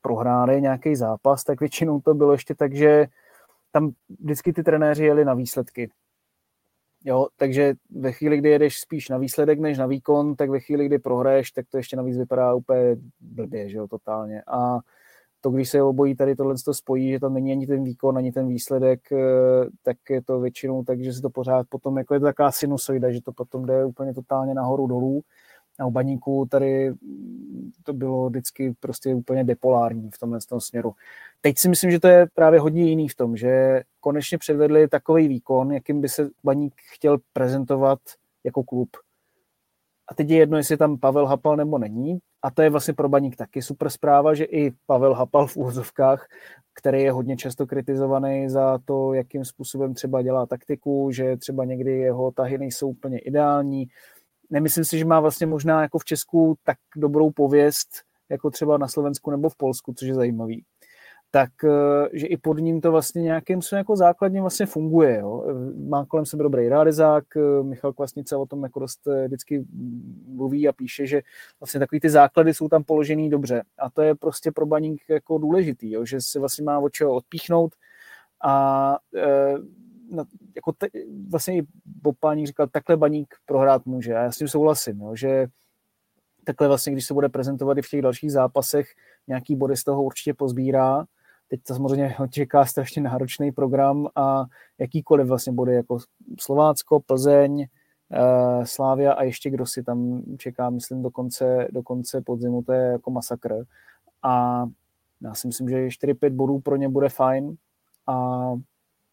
prohráli nějaký zápas, tak většinou to bylo ještě tak, že tam vždycky ty trenéři jeli na výsledky. Jo, takže ve chvíli, kdy jedeš spíš na výsledek než na výkon, tak ve chvíli, kdy prohraješ, tak to ještě navíc vypadá úplně blbě, že jo, totálně. A to, když se obojí tady tohle to spojí, že tam není ani ten výkon, ani ten výsledek, eh, tak je to většinou tak, že se to pořád potom, jako je to taková sinusoida, že to potom jde úplně totálně nahoru dolů. A u baníku tady to bylo vždycky prostě úplně depolární v tomhle tom směru. Teď si myslím, že to je právě hodně jiný v tom, že konečně předvedli takový výkon, jakým by se baník chtěl prezentovat jako klub. A teď je jedno, jestli tam Pavel Hapal nebo není. A to je vlastně pro baník taky super zpráva, že i Pavel Hapal v úvozovkách, který je hodně často kritizovaný za to, jakým způsobem třeba dělá taktiku, že třeba někdy jeho tahy nejsou úplně ideální, nemyslím si, že má vlastně možná jako v Česku tak dobrou pověst, jako třeba na Slovensku nebo v Polsku, což je zajímavý. Tak, eh, že i pod ním to vlastně nějakým svým jako základně vlastně funguje. Jo. Má kolem sebe dobrý rádezák, eh, Michal Kvasnice o tom jako dost eh, vždycky mluví a píše, že vlastně takový ty základy jsou tam položený dobře. A to je prostě pro baník jako důležitý, jo, že se vlastně má od čeho odpíchnout a na, jako te, vlastně i Bob Páník říkal, takhle baník prohrát může. A já s tím souhlasím, jo, že takhle vlastně, když se bude prezentovat i v těch dalších zápasech, nějaký body z toho určitě pozbírá. Teď to samozřejmě čeká strašně náročný program a jakýkoliv vlastně body jako Slovácko, Plzeň, uh, Slávia a ještě kdo si tam čeká, myslím, do konce, do konce podzimu, to je jako masakr. A já si myslím, že 4-5 bodů pro ně bude fajn a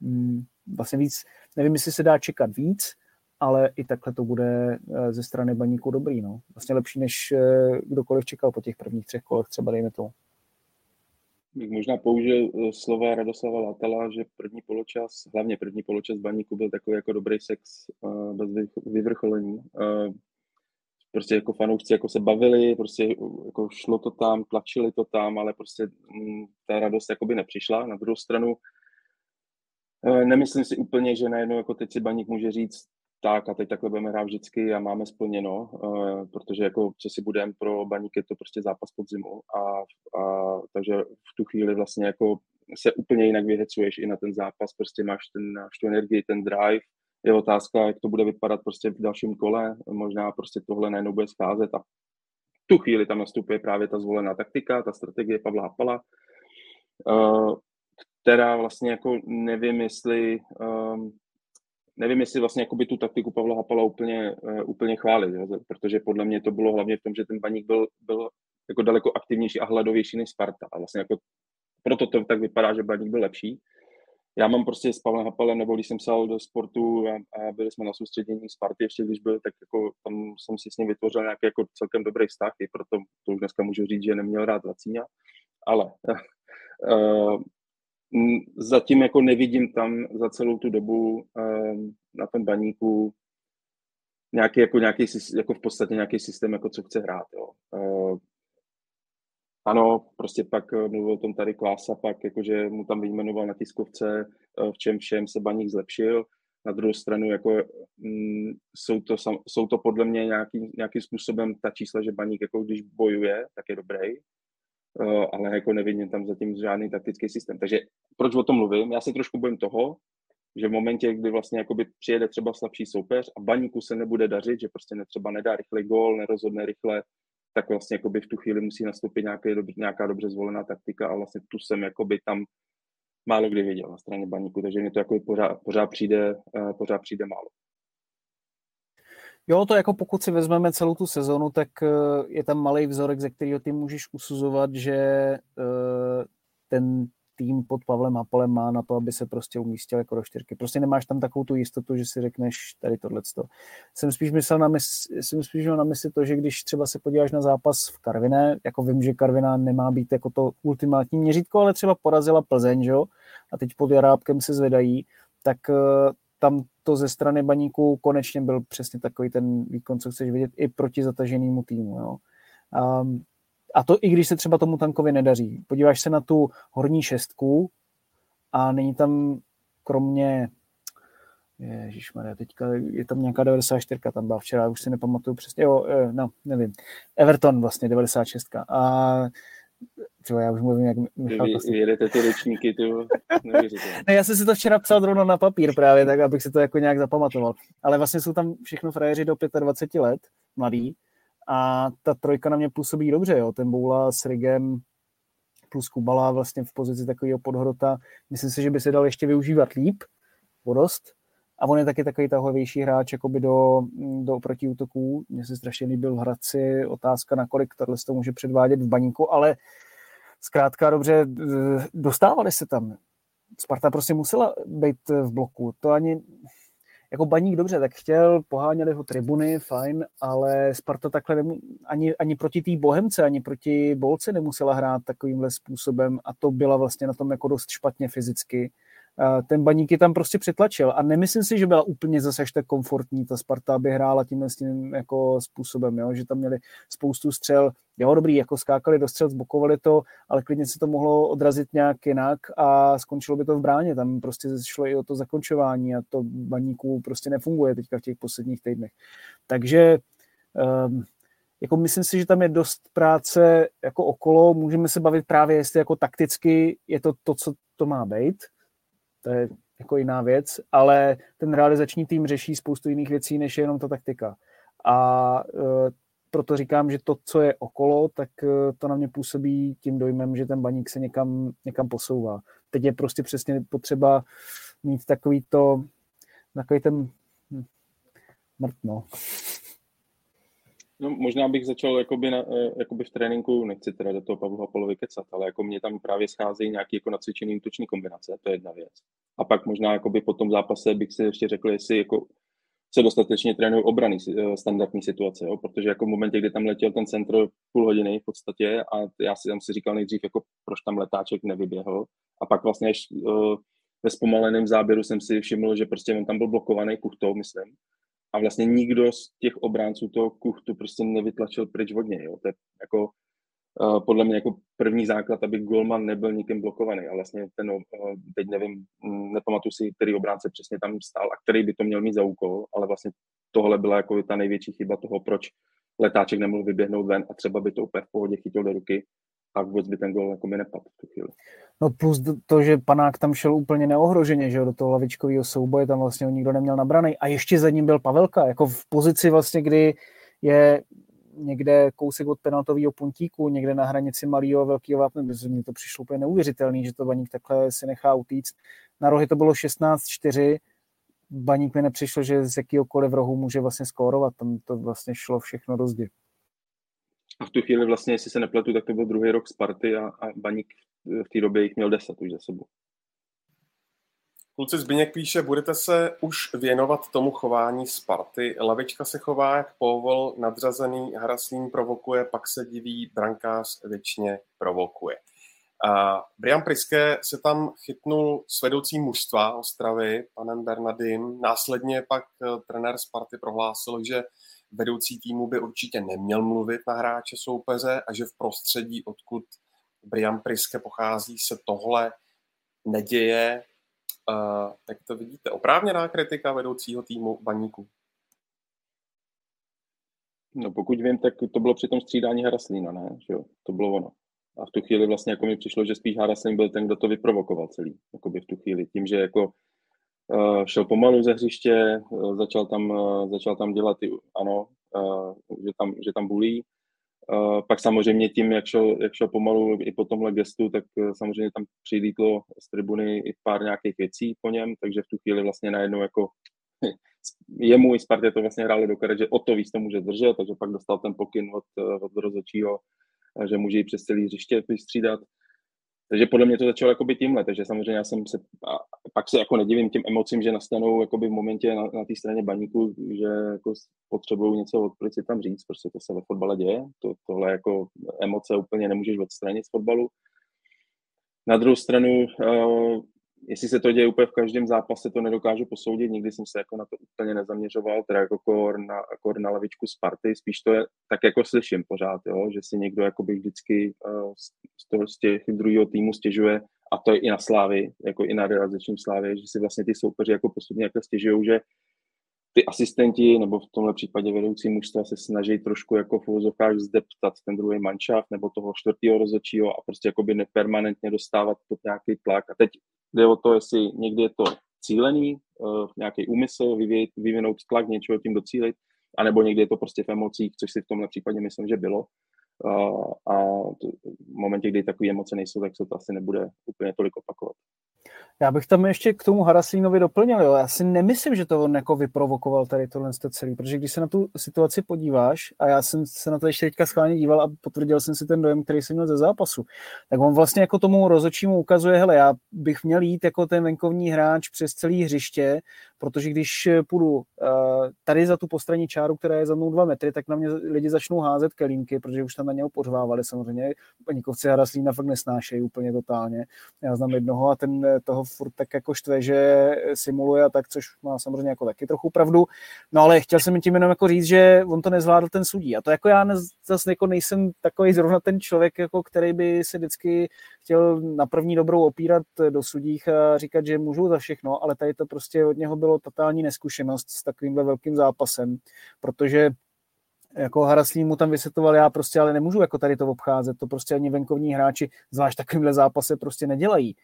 mm, vlastně víc, nevím, jestli se dá čekat víc, ale i takhle to bude eh, ze strany baníku dobrý. No. Vlastně lepší, než eh, kdokoliv čekal po těch prvních třech kolech, třeba dejme to. Bych možná použil eh, slova Radoslava Látala, že první poločas, hlavně první poločas baníku byl takový jako dobrý sex bez vyvrcholení. Prostě jako fanoušci jako se bavili, prostě jako šlo to tam, tlačili to tam, ale prostě mm, ta radost jakoby nepřišla. Na druhou stranu nemyslím si úplně, že najednou jako teď si baník může říct, tak a teď takhle budeme hrát vždycky a máme splněno, eh, protože jako co si budeme pro baník je to prostě zápas podzimu a, a takže v tu chvíli vlastně jako se úplně jinak vyhecuješ i na ten zápas, prostě máš, ten, máš tu energii, ten drive, je otázka, jak to bude vypadat prostě v dalším kole, možná prostě tohle najednou bude scházet a v tu chvíli tam nastupuje právě ta zvolená taktika, ta strategie Pavla Hapala, uh, která vlastně jako nevím, jestli um, nevím, jestli vlastně jako by tu taktiku Pavla Hapala úplně, uh, úplně chválit, jo? protože podle mě to bylo hlavně v tom, že ten baník byl, byl jako daleko aktivnější a hladovější než Sparta. A vlastně jako proto to tak vypadá, že baník byl lepší. Já mám prostě s Pavlem Hapalem, nebo když jsem psal do sportu a, a byli jsme na soustředění Sparty, ještě když byl, tak jako tam jsem si s ním vytvořil nějaký jako celkem dobrý vztah, i proto to už dneska můžu říct, že neměl rád Vacíňa, ale uh, [laughs] zatím jako nevidím tam za celou tu dobu um, na tom baníku nějaký, jako, nějaký, jako v podstatě nějaký systém, jako co chce hrát. Jo. Uh, ano, prostě pak eh, mluvil o tom tady Klása, pak jakože mu tam vyjmenoval na tiskovce, uh, v čem všem se baník zlepšil. Na druhou stranu jako, mm, jsou, to, jsou to podle mě nějaký, nějakým způsobem ta čísla, že baník jako když bojuje, tak je dobrý. Eh, ale jako nevidím tam zatím žádný taktický systém. Takže proč o tom mluvím? Já se trošku bojím toho, že v momentě, kdy vlastně jakoby přijede třeba slabší soupeř a baníku se nebude dařit, že prostě netřeba nedá rychle gól, nerozhodne rychle, tak vlastně jakoby v tu chvíli musí nastoupit nějaký, nějaká dobře zvolená taktika a vlastně tu jsem jakoby tam málo kdy viděl na straně baníku, takže mě to jako pořád, pořád, přijde, eh, pořád přijde málo. Jo, to jako pokud si vezmeme celou tu sezonu, tak eh, je tam malý vzorek, ze kterého ty můžeš usuzovat, že eh, ten tým pod Pavlem Hapalem má na to, aby se prostě umístil jako do čtyřky. Prostě nemáš tam takovou tu jistotu, že si řekneš tady tohleto. Jsem spíš myslel na mysl, jsem spíš na mysli to, že když třeba se podíváš na zápas v Karviné, jako vím, že Karviná nemá být jako to ultimátní měřítko, ale třeba porazila Plzeň, že? a teď pod Jarábkem se zvedají, tak eh, tam to ze strany baníků konečně byl přesně takový ten výkon, co chceš vidět i proti zataženému týmu. Jo. Um, a to i když se třeba tomu tankovi nedaří. Podíváš se na tu horní šestku a není tam kromě Ježišmarja, teďka je tam nějaká 94, tam byla včera, už si nepamatuju přesně, jo, eh, no, nevím, Everton vlastně, 96. A Třeba já už mluvím, jak Michal Vy, jedete ty ročníky, to [laughs] ne, já jsem si to včera psal zrovna na papír právě, tak abych si to jako nějak zapamatoval. Ale vlastně jsou tam všechno frajeři do 25 let, mladí, a ta trojka na mě působí dobře, jo. Ten Boula s Rigem plus Kubala vlastně v pozici takového podhrota. Myslím si, že by se dal ještě využívat líp, porost. A on je taky takový tahovější hráč jakoby do, do protiútoků. Mně se strašně líbil v Hradci. Otázka, nakolik tohle to může předvádět v baníku, ale zkrátka dobře, dostávali se tam. Sparta prostě musela být v bloku. To ani, jako baník dobře, tak chtěl, poháněli ho tribuny, fajn, ale Sparta takhle nemu, ani, ani proti té Bohemce, ani proti Bolce nemusela hrát takovýmhle způsobem a to byla vlastně na tom jako dost špatně fyzicky ten baník je tam prostě přetlačil a nemyslím si, že byla úplně zase až tak komfortní ta Sparta, aby hrála tímhle s tím jako způsobem, jo? že tam měli spoustu střel, jo dobrý, jako skákali do střel, zbokovali to, ale klidně se to mohlo odrazit nějak jinak a skončilo by to v bráně, tam prostě šlo i o to zakončování a to baníků prostě nefunguje teďka v těch posledních týdnech. Takže um, jako myslím si, že tam je dost práce jako okolo, můžeme se bavit právě, jestli jako takticky je to to, co to má být, to je jako jiná věc, ale ten realizační tým řeší spoustu jiných věcí, než je jenom ta taktika. A e, proto říkám, že to, co je okolo, tak e, to na mě působí tím dojmem, že ten baník se někam, někam posouvá. Teď je prostě přesně potřeba mít takový to, takový ten hm, mrt, no. No, možná bych začal jakoby, na, eh, jakoby v tréninku, nechci teda do toho Pavlu Hapolovi kecat, ale jako mě tam právě scházejí nějaké jako nacvičený útoční kombinace, to je jedna věc. A pak možná jakoby po tom zápase bych si ještě řekl, jestli jako se dostatečně trénují obrany eh, standardní situace, jo? protože jako v momentě, kdy tam letěl ten centr půl hodiny v podstatě a já si tam si říkal nejdřív, jako proč tam letáček nevyběhl a pak vlastně až uh, ve zpomaleném záběru jsem si všiml, že prostě on tam byl blokovaný kuchtou, myslím, a vlastně nikdo z těch obránců toho kuchtu prostě nevytlačil pryč od něj. Jo. To je jako uh, podle mě jako první základ, aby golman nebyl nikým blokovaný. A vlastně ten, uh, teď nevím, mm, nepamatuji si, který obránce přesně tam stál a který by to měl mít za úkol, ale vlastně tohle byla jako ta největší chyba toho, proč letáček nemohl vyběhnout ven a třeba by to úplně v pohodě chytil do ruky a vůbec by ten gol jako mi nepadl v tu chvíli. No plus to, že panák tam šel úplně neohroženě, že do toho lavičkového souboje, tam vlastně ho nikdo neměl nabraný a ještě za ním byl Pavelka, jako v pozici vlastně, kdy je někde kousek od penaltového puntíku, někde na hranici malého velkého vápna, mně to přišlo úplně neuvěřitelný, že to Baník takhle si nechá utíct. Na rohy to bylo 16-4, Baník mi nepřišlo, že z jakýhokoliv rohu může vlastně skórovat, tam to vlastně šlo všechno do zdi. A v tu chvíli vlastně, jestli se nepletu, tak to byl druhý rok Sparty a, a Baník v té době jich měl deset už za sebou. Kluci Zbyněk píše, budete se už věnovat tomu chování Sparty. Lavička se chová jak povol, nadřazený, Hraslín provokuje, pak se diví, brankář věčně provokuje. Uh, Brian Priske se tam chytnul s vedoucím mužstva Ostravy, panem Bernardin. Následně pak uh, trenér Sparty prohlásil, že vedoucí týmu by určitě neměl mluvit na hráče soupeře a že v prostředí, odkud Brian Priske pochází, se tohle neděje. Uh, jak to vidíte? Oprávněná kritika vedoucího týmu baníku? No pokud vím, tak to bylo při tom střídání Haraslína, ne? Že jo? To bylo ono. A v tu chvíli vlastně jako mi přišlo, že spíš Haraslín byl ten, kdo to vyprovokoval celý. Jakoby v tu chvíli. Tím, že jako šel pomalu ze hřiště, uh, začal, tam, uh, začal tam dělat, ty, ano, že, tam, že tam bulí, pak samozřejmě tím, jak šel, jak šel pomalu i po tomhle gestu, tak samozřejmě tam přilítlo z tribuny i pár nějakých věcí po něm, takže v tu chvíli vlastně najednou jako jemu i Spartě to vlastně hráli do karet, že o to víc to může držet, takže pak dostal ten pokyn od, eh, od rozhodčího, že může i přes celý hřiště vystřídat. Takže podle mě to začalo jakoby tímhle, takže samozřejmě já jsem se, a pak se jako nedivím těm emocím, že nastanou jakoby v momentě na, na té straně baníku, že jako potřebují něco od si tam říct, prostě to se ve fotbale děje, to, tohle jako emoce úplně nemůžeš odstranit z fotbalu. Na druhou stranu, uh, jestli se to děje úplně v každém zápase, to nedokážu posoudit, nikdy jsem se jako na to úplně nezaměřoval, teda jako kor na, kor na lavičku Sparty, spíš to je, tak jako slyším pořád, jo, že si někdo jako by vždycky uh, z, toho, z těch druhého týmu stěžuje, a to je i na Slávy, jako i na realizačním Slávě, že si vlastně ty soupeři jako postupně jako stěžují, že ty asistenti nebo v tomhle případě vedoucí mužstva se snaží trošku jako v uvozovkách zdeptat ten druhý manšaft nebo toho čtvrtého rozhodčího a prostě jako by nepermanentně dostávat pod nějaký tlak. A teď jde o to, jestli někdy je to cílený, uh, nějaký úmysl, vyvinout, vyvinout tlak, něčeho tím docílit, anebo někdy je to prostě v emocích, což si v tomhle případě myslím, že bylo. A v momentě, kdy takové emoce nejsou, tak se to asi nebude úplně tolik opakovat. Já bych tam ještě k tomu Haraslínovi doplnil. Jo. Já si nemyslím, že to on jako vyprovokoval tady tohle celý, protože když se na tu situaci podíváš, a já jsem se na to ještě teďka schválně díval a potvrdil jsem si ten dojem, který jsem měl ze zápasu, tak on vlastně jako tomu rozočímu ukazuje, hele, já bych měl jít jako ten venkovní hráč přes celý hřiště, protože když půjdu uh, tady za tu postranní čáru, která je za mnou dva metry, tak na mě lidi začnou házet kelínky, protože už tam na něho pořvávali samozřejmě. Panikovci Haraslína fakt nesnášejí úplně totálně. Já znám jednoho a ten toho furt tak jako štve, že simuluje a tak, což má samozřejmě jako taky trochu pravdu. No ale chtěl jsem tím jenom jako říct, že on to nezvládl ten sudí. A to jako já zase jako nejsem takový zrovna ten člověk, jako který by se vždycky chtěl na první dobrou opírat do sudích a říkat, že můžu za všechno, ale tady to prostě od něho bylo totální neskušenost s takovýmhle velkým zápasem, protože jako Haraslí mu tam vysvětloval, já prostě ale nemůžu jako tady to obcházet, to prostě ani venkovní hráči, zvlášť takovýmhle zápase prostě nedělají.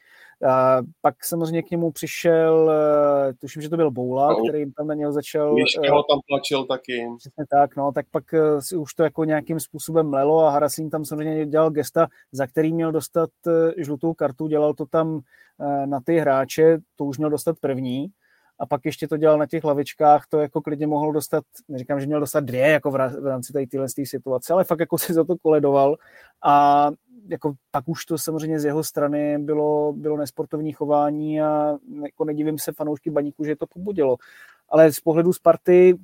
A pak samozřejmě k němu přišel, eh, tuším, že to byl Boula, no, který tam na něho začal... Ještě ho tam tlačil taky. Přesně tak, no, tak pak eh, si už to jako nějakým způsobem mlelo a Haraslín tam samozřejmě dělal gesta, za který měl dostat eh, žlutou kartu, dělal to tam na ty hráče, to už měl dostat první, a pak ještě to dělal na těch lavičkách, to jako klidně mohl dostat, neříkám, že měl dostat dvě jako v rámci tady téhle situace, ale fakt jako [laughs] si za to koledoval a jako pak už to samozřejmě z jeho strany bylo, bylo nesportovní chování a jako nedivím se fanoušky baníku, že to pobudilo. Ale z pohledu Sparty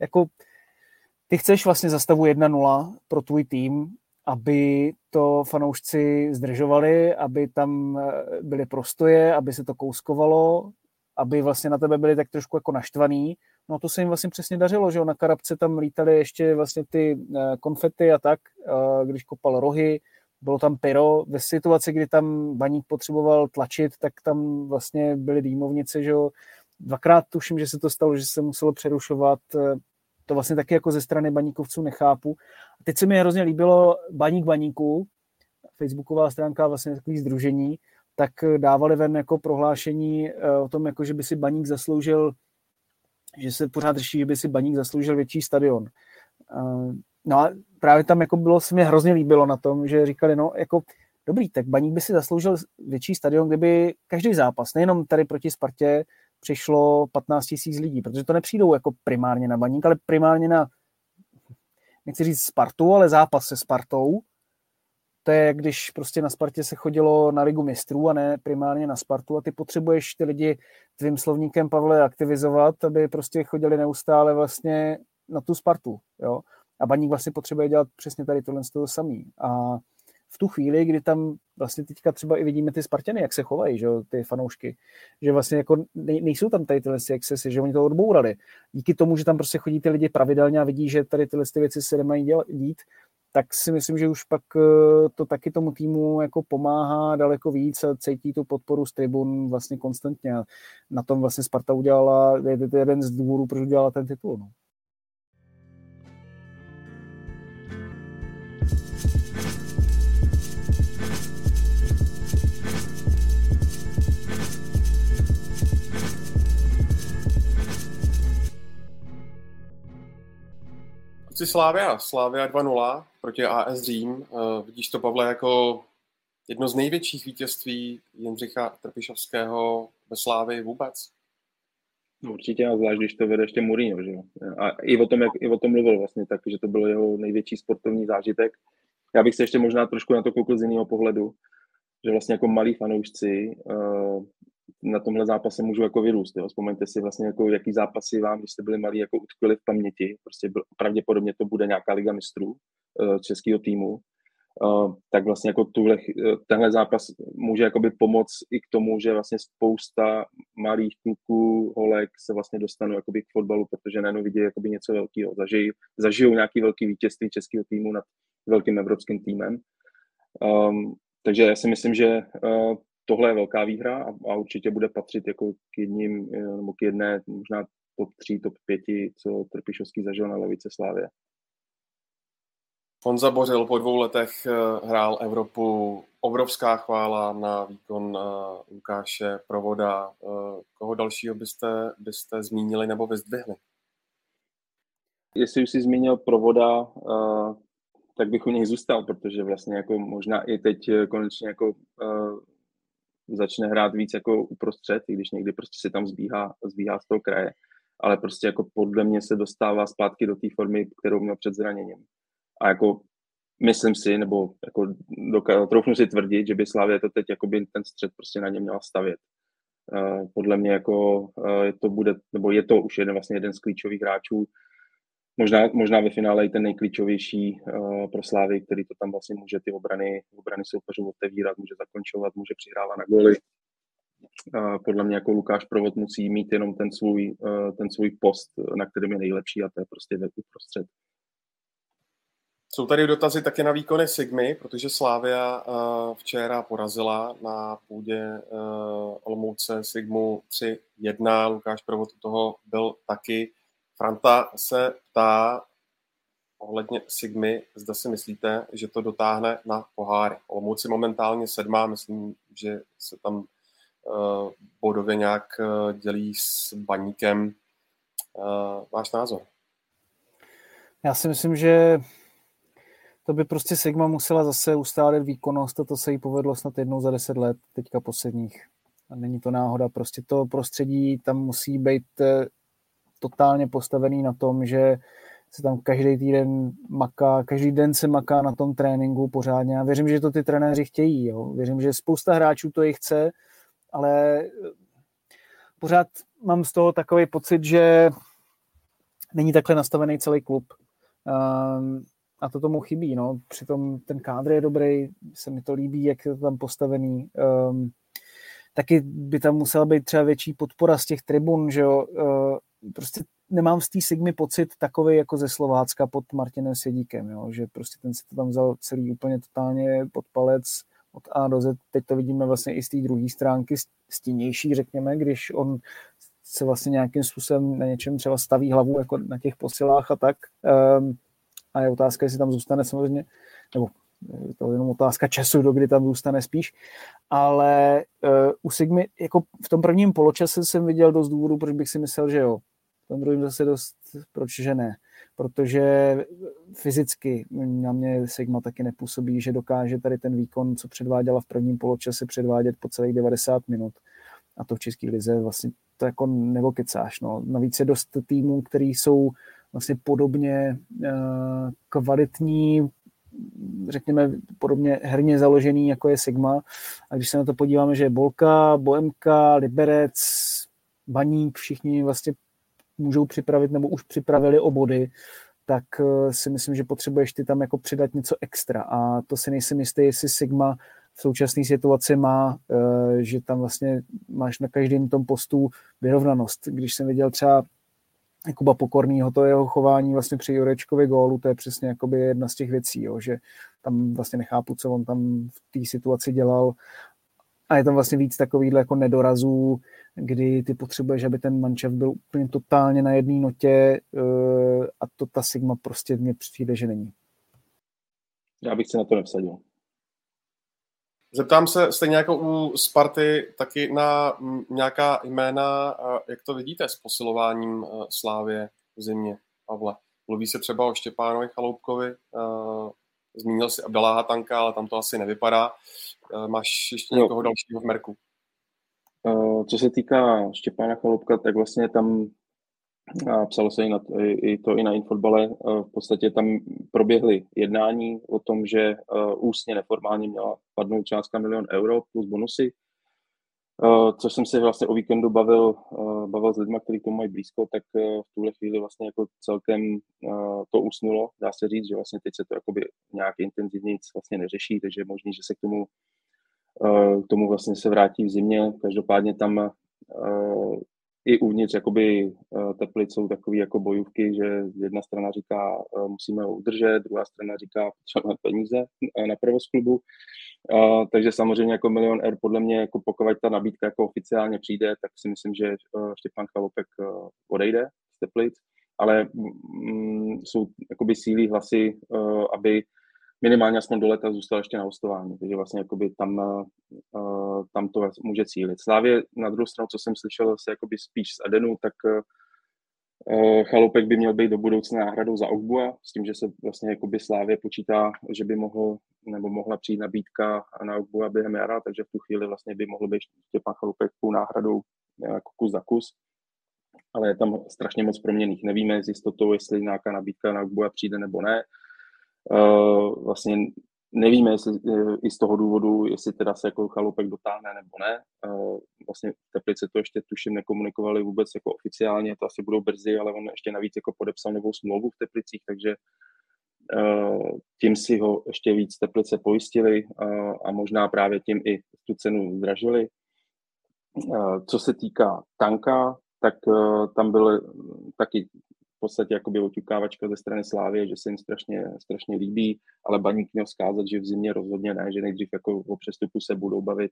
jako ty chceš vlastně zastavu 1-0 pro tvůj tým, aby to fanoušci zdržovali, aby tam byly prostoje, aby se to kouskovalo, aby vlastně na tebe byli tak trošku jako naštvaný. No to se jim vlastně přesně dařilo, že na Karabce tam lítali ještě vlastně ty eh, konfety a tak, eh, když kopal rohy, bylo tam pyro. Ve situaci, kdy tam baník potřeboval tlačit, tak tam vlastně byly dýmovnice, že jo. Dvakrát tuším, že se to stalo, že se muselo přerušovat. Eh, to vlastně taky jako ze strany baníkovců nechápu. A teď se mi hrozně líbilo Baník baníku, facebooková stránka vlastně takový združení, tak dávali ven jako prohlášení eh, o tom, jako že by si Baník zasloužil, že se pořád řeší, že by si Baník zasloužil větší stadion. Eh, no a právě tam jako bylo, se mi hrozně líbilo na tom, že říkali, no jako dobrý, tak Baník by si zasloužil větší stadion, kdyby každý zápas, nejenom tady proti Spartě, přišlo 15 tisíc lidí, protože to nepřijdou jako primárně na Baník, ale primárně na, nechci říct Spartu, ale zápas se Spartou, to je, když prostě na Spartě se chodilo na ligu mistrů a ne primárně na Spartu a ty potřebuješ ty lidi tvým slovníkem, Pavle, aktivizovat, aby prostě chodili neustále vlastně na tu Spartu, jo. A Baník vlastně potřebuje dělat přesně tady tohle z toho samý. A v tu chvíli, kdy tam vlastně teďka třeba i vidíme ty Spartany, jak se chovají, že ty fanoušky, že vlastně jako nejsou tam tady tyhle excesy, že oni to odbourali. Díky tomu, že tam prostě chodí ty lidi pravidelně a vidí, že tady tyhle věci se nemají dělat, dít, tak si myslím, že už pak eh, to taky tomu týmu jako pomáhá daleko víc a cítí tu podporu z tribun vlastně konstantně. Na tom vlastně Sparta udělala, je to jeden z důvodů, proč udělala ten titul. No. Kluci Slávia, Slávia 2-0 proti AS Řím. Uh, vidíš to, Pavle, jako jedno z největších vítězství Jindřicha Trpišovského ve Slávii vůbec? No, určitě, a zvlášť, když to vede ještě Mourinho, že. A i o tom, jak, i o tom mluvil vlastně, tak, že to byl jeho největší sportovní zážitek. Já bych se ještě možná trošku na to koukl z jiného pohledu. že vlastně jako malí fanoušci uh, na tomhle zápase můžou jako vyrůst. Jo. Vzpomeňte si vlastně, jako, jaký zápasy vám, když jste byli malí, jako utkvěli v paměti. Prostě byl, pravděpodobně to bude nějaká liga mistrů uh, českého týmu. Uh, tak vlastně jako tuhle, uh, tenhle zápas může jakoby pomoct i k tomu, že vlastně spousta malých kluků, holek se vlastně dostanou jakoby k fotbalu, protože najednou vidí jakoby něco velkého. Zažij, zažijou nějaký velký vítězství českého týmu nad velkým evropským týmem. Um, takže já si myslím, že uh, tohle je velká výhra a, a určitě bude patřit jako k jedním, eh, nebo k jedné, možná top 3, top 5, co Trpišovský zažil na levice Slávě. Honza Bořil po dvou letech eh, hrál Evropu. Obrovská chvála na výkon Lukáše Provoda. Koho dalšího byste, byste zmínili nebo vyzdvihli? Jestli už jsi zmínil Provoda, tak bych u něj zůstal, protože vlastně jako možná i teď eh, konečně jako začne hrát víc jako uprostřed, i když někdy prostě se tam zbíhá, zbíhá z toho kraje, ale prostě jako podle mě se dostává zpátky do té formy, kterou měl před zraněním. A jako myslím si, nebo jako doka- troufnu si tvrdit, že by Slávě to teď jako by ten střed prostě na ně měla stavět. Uh, podle mě jako uh, to bude, nebo je to už jeden vlastně jeden z klíčových hráčů, možná, možná ve finále i ten nejklíčovější uh, pro Slávy, který to tam vlastně může ty obrany, obrany soupeřů otevírat, může zakončovat, může přihrávat na goly. Uh, podle mě jako Lukáš Provod musí mít jenom ten svůj, uh, ten svůj post, na kterém je nejlepší a to je prostě ve uprostřed. Jsou tady dotazy taky na výkony Sigmy, protože Slávia uh, včera porazila na půdě uh, Olomouce Sigmu 3-1. Lukáš Provod u toho byl taky. Franta se ptá ohledně Sigmy, zda si myslíte, že to dotáhne na poháry. Olomouci momentálně sedmá, myslím, že se tam uh, bodově nějak uh, dělí s baníkem. Uh, váš názor? Já si myslím, že to by prostě Sigma musela zase ustálet výkonnost a to se jí povedlo snad jednou za deset let, teďka posledních. A není to náhoda, prostě to prostředí tam musí být totálně postavený na tom, že se tam každý týden maká, každý den se maká na tom tréninku pořádně. Já věřím, že to ty trenéři chtějí. Jo. Věřím, že spousta hráčů to i chce, ale pořád mám z toho takový pocit, že není takhle nastavený celý klub. Um, a to tomu chybí. No. Přitom ten kádr je dobrý, se mi to líbí, jak je to tam postavený. Um, taky by tam musela být třeba větší podpora z těch tribun, že jo. Prostě nemám z té Sigmy pocit takový jako ze Slovácka pod Martinem Sjedíkem, jo? že prostě ten si to tam vzal celý úplně totálně pod palec od A do Z. Teď to vidíme vlastně i z té druhé stránky, stínější, řekněme, když on se vlastně nějakým způsobem na něčem třeba staví hlavu jako na těch posilách a tak. Um, a je otázka, jestli tam zůstane samozřejmě, nebo je to jenom otázka času, do kdy tam zůstane spíš, ale uh, u Sigmy, jako v tom prvním poločase jsem viděl dost důvodů, proč bych si myslel, že jo, tom druhém zase dost, proč že ne. Protože fyzicky na mě Sigma taky nepůsobí, že dokáže tady ten výkon, co předváděla v prvním poločase, předvádět po celých 90 minut. A to v České lize vlastně to jako nebo kecáš. No. Navíc je dost týmů, který jsou vlastně podobně uh, kvalitní, řekněme, podobně herně založený, jako je Sigma. A když se na to podíváme, že je Bolka, Boemka, Liberec, Baník, všichni vlastně můžou připravit nebo už připravili o body, tak eh, si myslím, že potřebuješ ty tam jako přidat něco extra a to si nejsem jistý, jestli Sigma v současné situaci má, eh, že tam vlastně máš na každém tom postu vyrovnanost. Když jsem viděl třeba Kuba Pokornýho, to jeho chování vlastně při Jurečkovi gólu, to je přesně jakoby jedna z těch věcí, jo, že tam vlastně nechápu, co on tam v té situaci dělal a je tam vlastně víc takovýhle jako nedorazů, kdy ty potřebuješ, aby ten mančev byl úplně totálně na jedné notě uh, a to ta Sigma prostě mně přijde, že není. Já bych se na to nevsadil. Zeptám se stejně jako u Sparty taky na nějaká jména, jak to vidíte s posilováním e, Slávě v zimě, Pavle. Mluví se třeba o Štěpánovi Chaloupkovi, e, zmínil si Abdalá Hatanka, ale tam to asi nevypadá. Máš ještě někoho dalšího v Merku? Co se týká Štěpána Chaloupka, tak vlastně tam a psalo se i, na, i to i na Infotbale. V podstatě tam proběhly jednání o tom, že ústně neformálně měla padnout částka milion euro plus bonusy. Co jsem si vlastně o víkendu bavil, bavil s lidmi, kteří tomu mají blízko, tak v tuhle chvíli vlastně jako celkem to usnulo. Dá se říct, že vlastně teď se to jakoby nějak intenzivně nic vlastně neřeší, takže je možný, že se k tomu, k tomu vlastně se vrátí v zimě. Každopádně tam i uvnitř jakoby eh, Teplic jsou takové jako bojůvky, že jedna strana říká, eh, musíme ho udržet, druhá strana říká, potřebujeme peníze eh, na provoz klubu. Takže samozřejmě jako milion R podle mě, jako pokud ta nabídka jako oficiálně přijde, tak si myslím, že Štěpán Chalopek odejde z Teplic, ale mm, jsou jakoby sílí hlasy, aby minimálně aspoň do leta zůstal ještě na hostování, takže vlastně jakoby tam, uh, tam to může cílit. Slávě na druhou stranu, co jsem slyšel se jakoby spíš z Adenu, tak uh, Chalupek by měl být do budoucna náhradou za Ogbua, s tím, že se vlastně jakoby Slávě počítá, že by mohl nebo mohla přijít nabídka na Ogbua během jara, takže v tu chvíli vlastně by mohl být Štěpán Chalupek půl náhradou jako kus za kus ale je tam strašně moc proměných. Nevíme s jistotou, jestli nějaká nabídka na Ogbua přijde nebo ne. Eh, vlastně nevíme, jestli eh, i z toho důvodu, jestli teda se jako chalupek dotáhne nebo ne. Eh, vlastně Teplice to ještě tuším nekomunikovali vůbec jako oficiálně, to asi budou brzy, ale on ještě navíc jako podepsal novou smlouvu v Teplicích, takže tím si ho ještě víc Teplice pojistili a možná právě tím i tu cenu zdražili. Co se týká tanka, tak tam byl taky podstatě jakoby oťukávačka ze strany Slávy, že se jim strašně, strašně líbí, ale Baník měl zkázat, že v zimě rozhodně ne, že nejdřív jako o přestupu se budou bavit,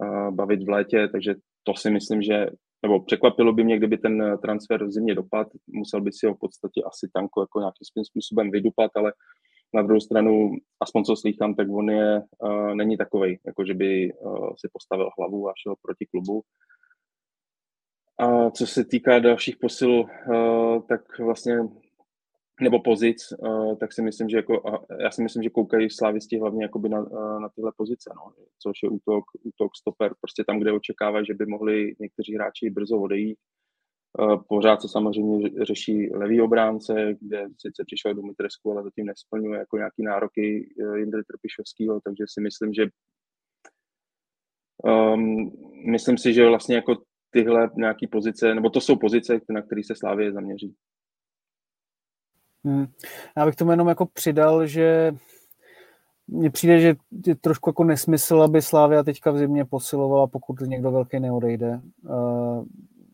uh, bavit v létě, takže to si myslím, že nebo překvapilo by mě, kdyby ten transfer v zimě dopad, musel by si ho v podstatě asi tanko jako nějakým způsobem vydupat, ale na druhou stranu, aspoň co slýchám, tak on je, uh, není takový, jako že by uh, si postavil hlavu a šel proti klubu. A co se týká dalších posil, eh, tak vlastně nebo pozic, eh, tak si myslím, že jako, já si myslím, že koukají slávisti hlavně na, eh, na tyhle pozice, no, což je útok, útok, stoper, prostě tam, kde očekávají, že by mohli někteří hráči brzo odejít. Pořád se samozřejmě řeší levý obránce, kde sice přišel do Mitresku, ale zatím nesplňuje jako nějaký nároky Jindry Trpišovského, takže si myslím, že um, myslím si, že vlastně jako tyhle nějaké pozice, nebo to jsou pozice, na které se Slávě zaměří. Hmm. Já bych tomu jenom jako přidal, že mně přijde, že je trošku jako nesmysl, aby Slávia teďka v zimě posilovala, pokud někdo velký neodejde.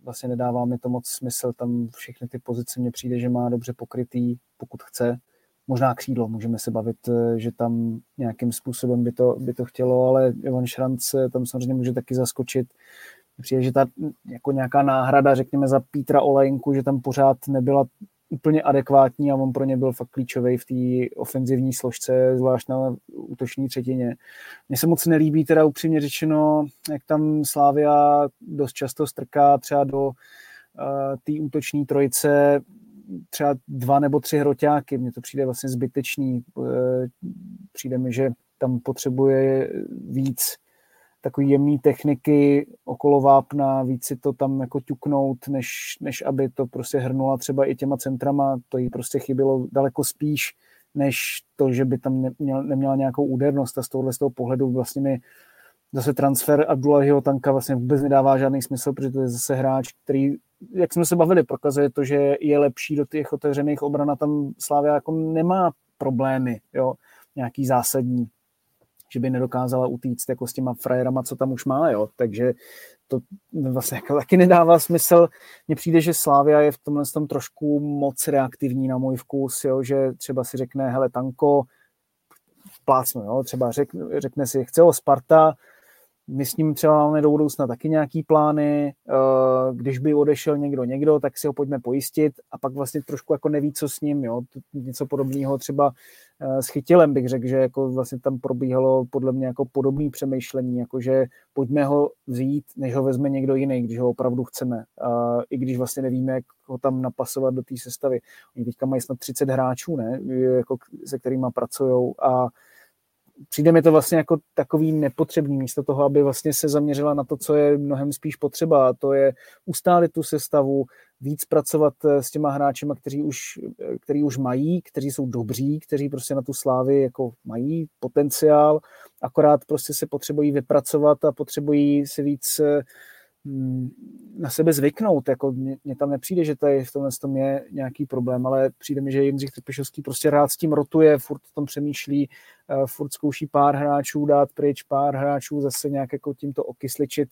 Vlastně nedává mi to moc smysl, tam všechny ty pozice mně přijde, že má dobře pokrytý, pokud chce. Možná křídlo, můžeme se bavit, že tam nějakým způsobem by to, by to chtělo, ale Ivan Šranc tam samozřejmě může taky zaskočit přijde, že ta jako nějaká náhrada, řekněme, za Pítra Olejnku, že tam pořád nebyla úplně adekvátní a on pro ně byl fakt klíčový v té ofenzivní složce, zvlášť na útoční třetině. Mně se moc nelíbí teda upřímně řečeno, jak tam Slávia dost často strká třeba do uh, té útoční trojice třeba dva nebo tři hroťáky. Mně to přijde vlastně zbytečný. Uh, přijde mi, že tam potřebuje víc takový jemný techniky okolo vápna, víc si to tam jako ťuknout, než, než aby to prostě hrnula třeba i těma centrama, to jí prostě chybělo daleko spíš, než to, že by tam neměl, neměla nějakou údernost. A z tohohle z toho pohledu vlastně mi zase transfer Abdullahiho Tanka vlastně vůbec nedává žádný smysl, protože to je zase hráč, který, jak jsme se bavili, prokazuje to, že je lepší do těch otevřených obran a tam Slávia jako nemá problémy, jo, nějaký zásadní že by nedokázala utíct jako s těma frajerama, co tam už má, jo. Takže to vlastně jako taky nedává smysl. Mně přijde, že Slávia je v tomhle tom trošku moc reaktivní na můj vkus, jo, že třeba si řekne, hele, tanko, plácnu, jo, třeba řekne, řekne si, chce ho Sparta, my s ním třeba máme do budoucna taky nějaký plány, eh, když by odešel někdo někdo, tak si ho pojďme pojistit a pak vlastně trošku jako neví, co s ním, jo. něco podobného třeba eh, s chytilem bych řekl, že jako vlastně tam probíhalo podle mě jako podobné přemýšlení, jako že pojďme ho vzít, než ho vezme někdo jiný, když ho opravdu chceme. I když vlastně nevíme, jak ho tam napasovat do té sestavy. Oni teďka mají snad 30 hráčů, ne, jako, se kterými pracují a přijde mi to vlastně jako takový nepotřebný místo toho, aby vlastně se zaměřila na to, co je mnohem spíš potřeba, a to je ustálit tu sestavu, víc pracovat eh, s těma hráči, kteří už, eh, který už mají, kteří jsou dobří, kteří prostě na tu slávy jako mají potenciál, akorát prostě se potřebují vypracovat a potřebují si víc eh, na sebe zvyknout. Jako mně, tam nepřijde, že tady v tomhle tom je nějaký problém, ale přijde mi, že Jindřich Trpišovský prostě rád s tím rotuje, furt o tom přemýšlí, furt zkouší pár hráčů dát pryč, pár hráčů zase nějak jako tímto okysličit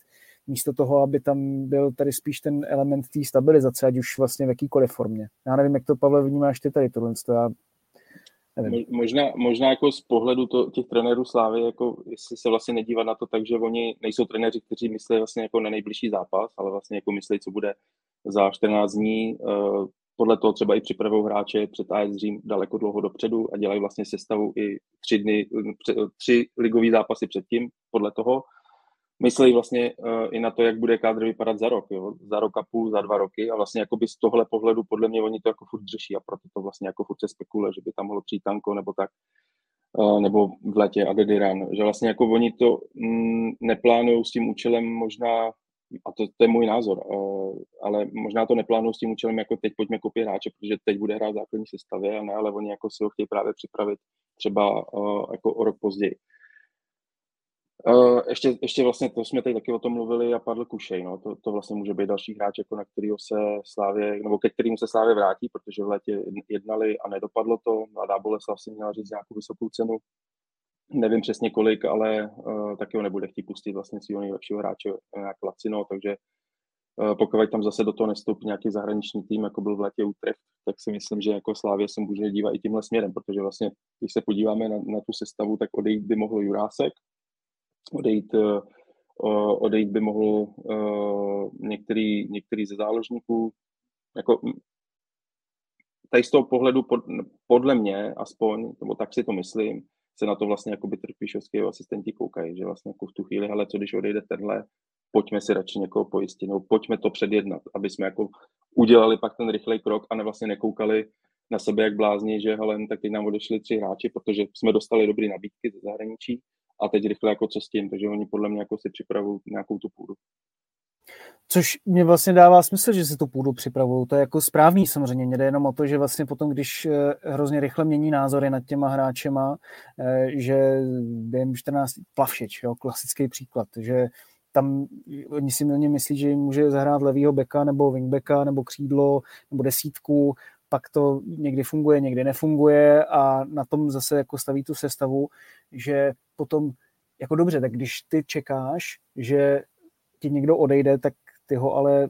místo toho, aby tam byl tady spíš ten element té stabilizace, ať už vlastně v jakýkoliv formě. Já nevím, jak to, Pavle, vnímáš ty tady tohle, to já Možná, možná jako z pohledu to, těch trenérů Slávy, jako jestli se vlastně nedívat na to tak, že oni nejsou trenéři, kteří myslí vlastně jako na nejbližší zápas, ale vlastně jako myslí, co bude za 14 dní. Eh, podle toho třeba i připravují hráče před AS Řím daleko dlouho dopředu a dělají vlastně sestavu i tři, dny, tři ligové zápasy předtím podle toho myslí vlastně uh, i na to, jak bude kádr vypadat za rok, jo? za rok a půl, za dva roky a vlastně jakoby z tohle pohledu podle mě oni to jako furt řeší a proto to vlastně jako furt se spekuluje, že by tam mohlo přijít tanko nebo tak, uh, nebo v letě Adediran, že vlastně jako oni to mm, neplánují s tím účelem možná, a to, to je můj názor, uh, ale možná to neplánují s tím účelem jako teď pojďme kopit hráče, protože teď bude hrát základní sestavě, a ne, ale oni jako si ho chtějí právě připravit třeba jako o rok později. Uh, ještě, ještě vlastně, to jsme tady taky o tom mluvili a padl Kušej, no. to, to vlastně může být další hráč, jako na kterého se Slávě, nebo ke kterému se Slávě vrátí, protože v létě jednali a nedopadlo to. Mladá Boleslav si měla říct nějakou vysokou cenu, nevím přesně kolik, ale uh, taky ho nebude chtít pustit vlastně svého nejlepšího hráče nějak Lacino, takže pokud tam zase do toho nestoupí nějaký zahraniční tým, jako byl v létě Utrecht, tak si myslím, že jako Slávě se může dívat i tímhle směrem, protože vlastně, když se podíváme na, na tu sestavu, tak odejít by mohl Jurásek, odejít, eh, odejít by mohl eh, některý, některý ze záložníků. Jako, tady z toho pohledu, podle mě aspoň, nebo tak si to myslím, se na to vlastně jako by Trpišovský asistenti koukají, že vlastně jako v tu chvíli, hele, co když odejde tenhle, pojďme si radši někoho pojistit, nebo pojďme to předjednat, aby jsme jako udělali pak ten rychlej krok a ne vlastně nekoukali na sebe jak blázni, že hele, tak teď nám odešli tři hráči, protože jsme dostali dobré nabídky ze zahraničí a teď rychle jako co s tím, takže oni podle mě jako si připravují nějakou tu půdu. Což mě vlastně dává smysl, že si tu půdu připravují. To je jako správný samozřejmě. Mě jde jenom o to, že vlastně potom, když eh, hrozně rychle mění názory nad těma hráčema, eh, že během 14 plavšič, jo, klasický příklad, že tam oni si milně myslí, že jim může zahrát levýho beka nebo wingbacka nebo křídlo nebo desítku, pak to někdy funguje, někdy nefunguje a na tom zase jako staví tu sestavu, že potom jako dobře, tak když ty čekáš, že ti někdo odejde, tak ty ho ale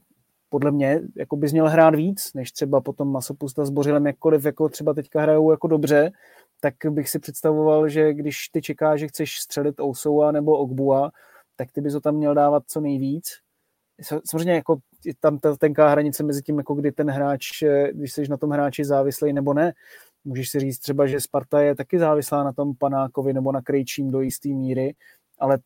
podle mě jako bys měl hrát víc, než třeba potom Masopusta s Bořilem, jakkoliv jako třeba teďka hrajou jako dobře, tak bych si představoval, že když ty čekáš, že chceš střelit Ousoua nebo Ogbua, tak ty bys ho tam měl dávat co nejvíc. Samozřejmě jako tam ta tenká hranice mezi tím, jako kdy ten hráč, když jsi na tom hráči závislý nebo ne, Můžeš si říct třeba, že Sparta je taky závislá na tom Panákovi nebo na Krejčím do jisté míry, ale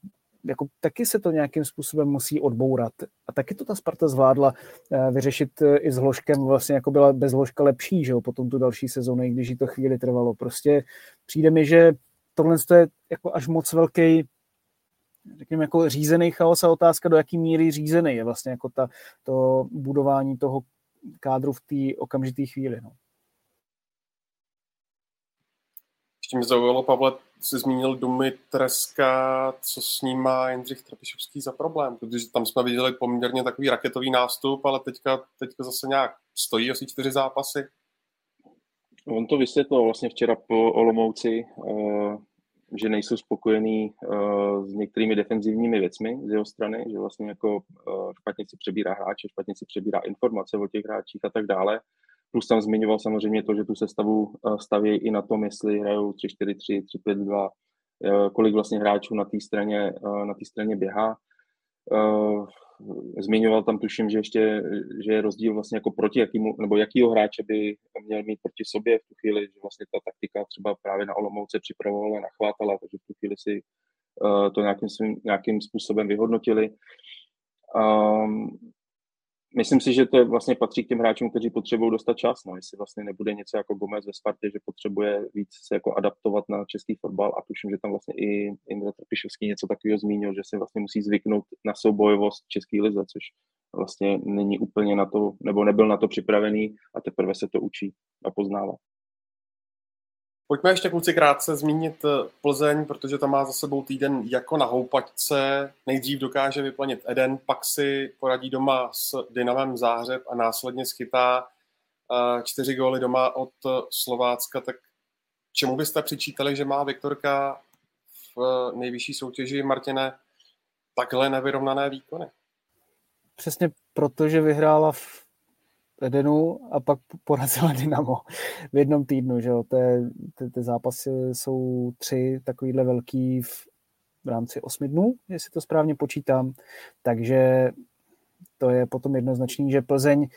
jako taky se to nějakým způsobem musí odbourat. A taky to ta Sparta zvládla eh, vyřešit eh, i s Hloškem, vlastně jako byla bez Hloška lepší, že jo, potom tu další sezónu, i když jí to chvíli trvalo. Prostě přijde mi, že tohle je jako až moc velký řekněme, jako řízený chaos a otázka, do jaký míry řízený je vlastně jako ta, to budování toho kádru v té okamžité chvíli. No. Ještě mě zaujalo, Pavle, jsi zmínil Dumy Treska, co s ním má Jindřich Trapišovský za problém, protože tam jsme viděli poměrně takový raketový nástup, ale teďka, teďka zase nějak stojí asi čtyři zápasy. On to vysvětlil vlastně včera po Olomouci, eh, že nejsou spokojení eh, s některými defenzivními věcmi z jeho strany, že vlastně jako eh, špatně si přebírá hráče, špatně si přebírá informace o těch hráčích a tak dále. Plus tam zmiňoval samozřejmě to, že tu sestavu eh, staví i na tom, jestli hrajou 3-4-3, 3-5-2, eh, kolik vlastně hráčů na té straně, na té straně běhá. Zmiňoval tam, tuším, že ještě že je rozdíl vlastně jako proti jakýmu, nebo jakýho hráče by měl mít proti sobě v tu chvíli, že vlastně ta taktika třeba právě na Olomouce připravovala, nachvátala, takže v tu chvíli si to nějakým, nějakým způsobem vyhodnotili. Um, myslím si, že to je vlastně patří k těm hráčům, kteří potřebují dostat čas. No, jestli vlastně nebude něco jako Gomez ve Spartě, že potřebuje víc se jako adaptovat na český fotbal a tuším, že tam vlastně i Indra Trpišovský něco takového zmínil, že se vlastně musí zvyknout na soubojovost český lize, což vlastně není úplně na to, nebo nebyl na to připravený a teprve se to učí a poznává. Pojďme ještě kluci krátce zmínit eh, Plzeň, protože tam má za sebou týden jako na houpačce. Nejdřív dokáže vyplnit Eden, pak si poradí doma s Dynamem Záhřeb a následně schytá eh, čtyři góly doma od eh, Slovácka. Tak čemu byste přičítali, že má Viktorka v nejvyšší soutěži, Martine, takhle nevyrovnané výkony? Přesně proto, že vyhrála v Edenu a pak porazila Dynamo [laughs] v jednom týdnu. Že jo? Té, ty, ty zápasy jsou tři takovýhle velký v, v rámci osmi dnů, jestli to správně počítám. Takže to je potom jednoznačný, že Plzeň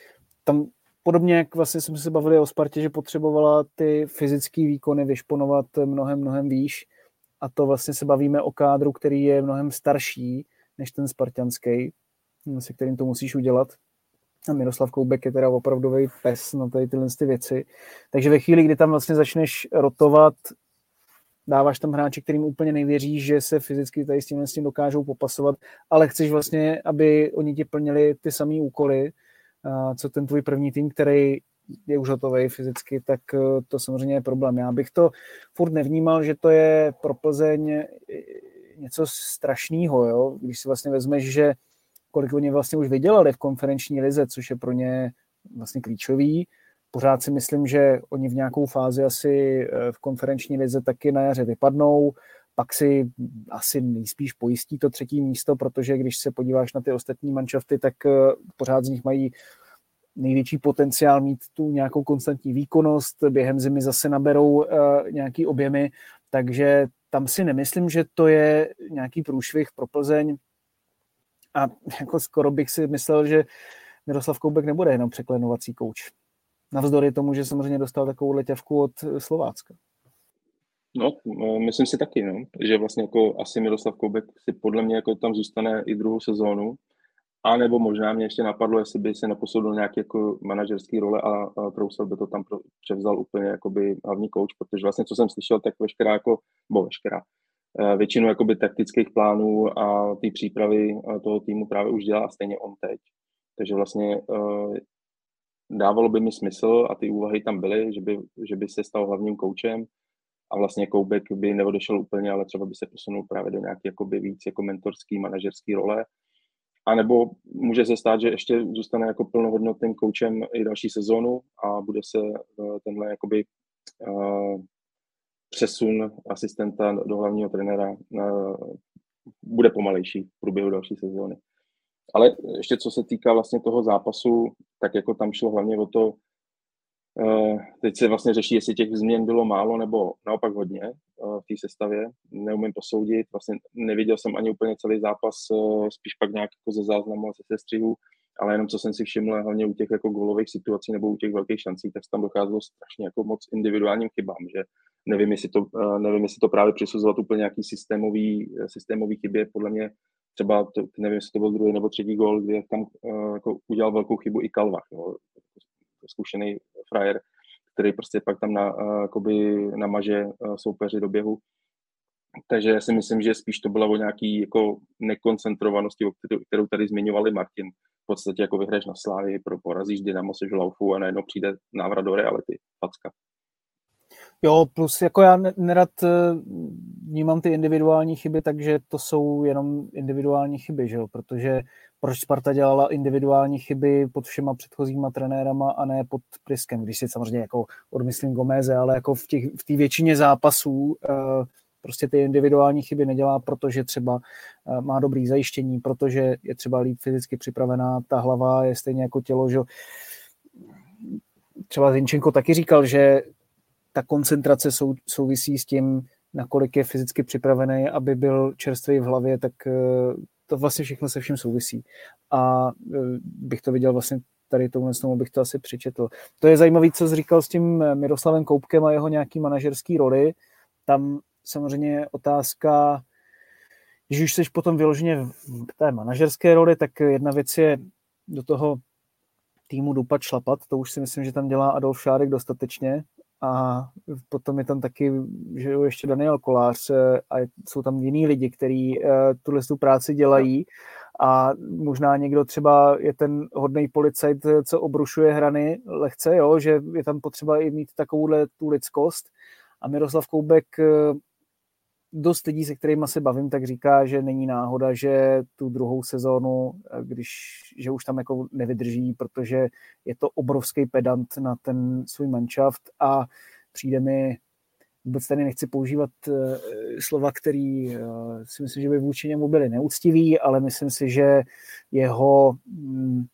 tam podobně, jak vlastně jsme se bavili o Spartě, že potřebovala ty fyzické výkony vyšponovat mnohem, mnohem výš a to vlastně se bavíme o kádru, který je mnohem starší než ten spartianský, se kterým to musíš udělat a Miroslav Koubek je teda opravdový pes na tady tyhle ty věci. Takže ve chvíli, kdy tam vlastně začneš rotovat, dáváš tam hráči, kterým úplně nevěříš, že se fyzicky tady s tím, s tím dokážou popasovat, ale chceš vlastně, aby oni ti plnili ty samé úkoly, co ten tvůj první tým, který je už hotový fyzicky, tak e, to samozřejmě je problém. Já bych to furt nevnímal, že to je pro Plzeň e, něco strašného, jo? když si vlastně vezmeš, že kolik oni vlastně už vydělali v konferenční lize, což je pro ně vlastně klíčový. Pořád si myslím, že oni v nějakou fázi asi eh, v konferenční lize taky na jaře vypadnou, pak si asi nejspíš pojistí to třetí místo, protože když se podíváš na ty ostatní manšafty, tak eh, pořád z nich mají největší potenciál mít tu nějakou konstantní výkonnost, během zimy zase naberou uh, nějaký objemy, takže tam si nemyslím, že to je nějaký průšvih pro Plzeň. A jako skoro bych si myslel, že Miroslav Koubek nebude jenom překlenovací kouč. Navzdory tomu, že samozřejmě dostal takovou letěvku od Slovácka. No, myslím si taky, no, že vlastně jako asi Miroslav Koubek si podle mě jako tam zůstane i druhou sezónu, a nebo možná mě ještě napadlo, jestli by se neposoudil nějaký jako manažerský role a, a Prousel by to tam převzal úplně jakoby hlavní kouč, protože vlastně co jsem slyšel, tak veškerá jako, bo veškerá, většinu jakoby taktických plánů a ty přípravy eh, toho týmu právě už dělá stejně on teď. Takže vlastně uh, dávalo by mi smysl a ty úvahy tam byly, že by, že by se stal hlavním koučem a vlastně Koubek by neodešel úplně, ale třeba by se posunul právě do nějaké jakoby víc jako mentorský, manažerský role. A nebo může se stát, že ještě zůstane jako plnohodnotným koučem i další sezónu a bude se tenhle jakoby přesun asistenta do hlavního trenéra bude pomalejší v průběhu další sezóny. Ale ještě co se týká vlastně toho zápasu, tak jako tam šlo hlavně o to, eh, teď se vlastně řeší, jestli těch změn bylo málo nebo naopak hodně eh, v té sestavě. Neumím posoudit, vlastně neviděl jsem ani úplně celý zápas, eh, spíš pak nějak jako ze záznamu a ze sestřihu ale jenom co jsem si všiml, hlavně u těch jako golových situací nebo u těch velkých šancí, tak tam docházelo strašně jako moc individuálním chybám, že nevím, jestli to, eh, nevím, jestli to právě přisuzovat úplně nějaký systémový, eh, systémový chybě, podle mě třeba, to, nevím, jestli to byl druhý nebo třetí gol, kdy tam uh, jako udělal velkou chybu i Kalvach, no, zkušený frajer, který prostě pak tam na, uh, namaže soupeři do běhu takže já si myslím, že spíš to bylo o nějaký jako nekoncentrovanosti, kterou, tady zmiňovali Martin. V podstatě jako vyhraješ na Slávy, porazíš Dynamo, seš laufu a najednou přijde návrat do reality. Facka. Jo, plus jako já nerad eh, vnímám ty individuální chyby, takže to jsou jenom individuální chyby, že jo? protože proč Sparta dělala individuální chyby pod všema předchozíma trenérama a ne pod Priskem, když si samozřejmě jako odmyslím Gomeze, ale jako v, těch, v té většině zápasů uh, prostě ty individuální chyby nedělá, protože třeba eh, má dobrý zajištění, protože je třeba líp fyzicky připravená, ta hlava je stejně jako tělo, že třeba Zinčenko taky říkal, že ta koncentrace sou, souvisí s tím, nakolik je fyzicky připravený, aby byl čerstvý v hlavě, tak eh, to vlastně všechno se vším souvisí. A eh, bych to viděl vlastně tady tomu tomu bych to asi přečetl. To je zajímavé, co jsi říkal s tím Miroslavem Koupkem a jeho nějaký manažerský roli. Tam samozřejmě otázka, když už jsi potom vyloženě v té manažerské roli, tak jedna věc je do toho týmu dupat šlapat, to už si myslím, že tam dělá Adolf Šárek dostatečně a potom je tam taky že ještě Daniel Kolář eh, a jsou tam jiní lidi, kteří uh, tuhle tu práci dělají. A možná někdo třeba je ten hodný policajt, co obrušuje hrany lehce, jo, že je tam potřeba i mít takovouhle tu lidskost. A Miroslav Koubek dost lidí, se kterými se bavím, tak říká, že není náhoda, že tu druhou sezónu, když, že už tam jako nevydrží, protože je to obrovský pedant na ten svůj manšaft a přijde mi, vůbec tady nechci používat uh, slova, který uh, si myslím, že by vůči němu byly neúctivý, ale myslím si, že jeho um,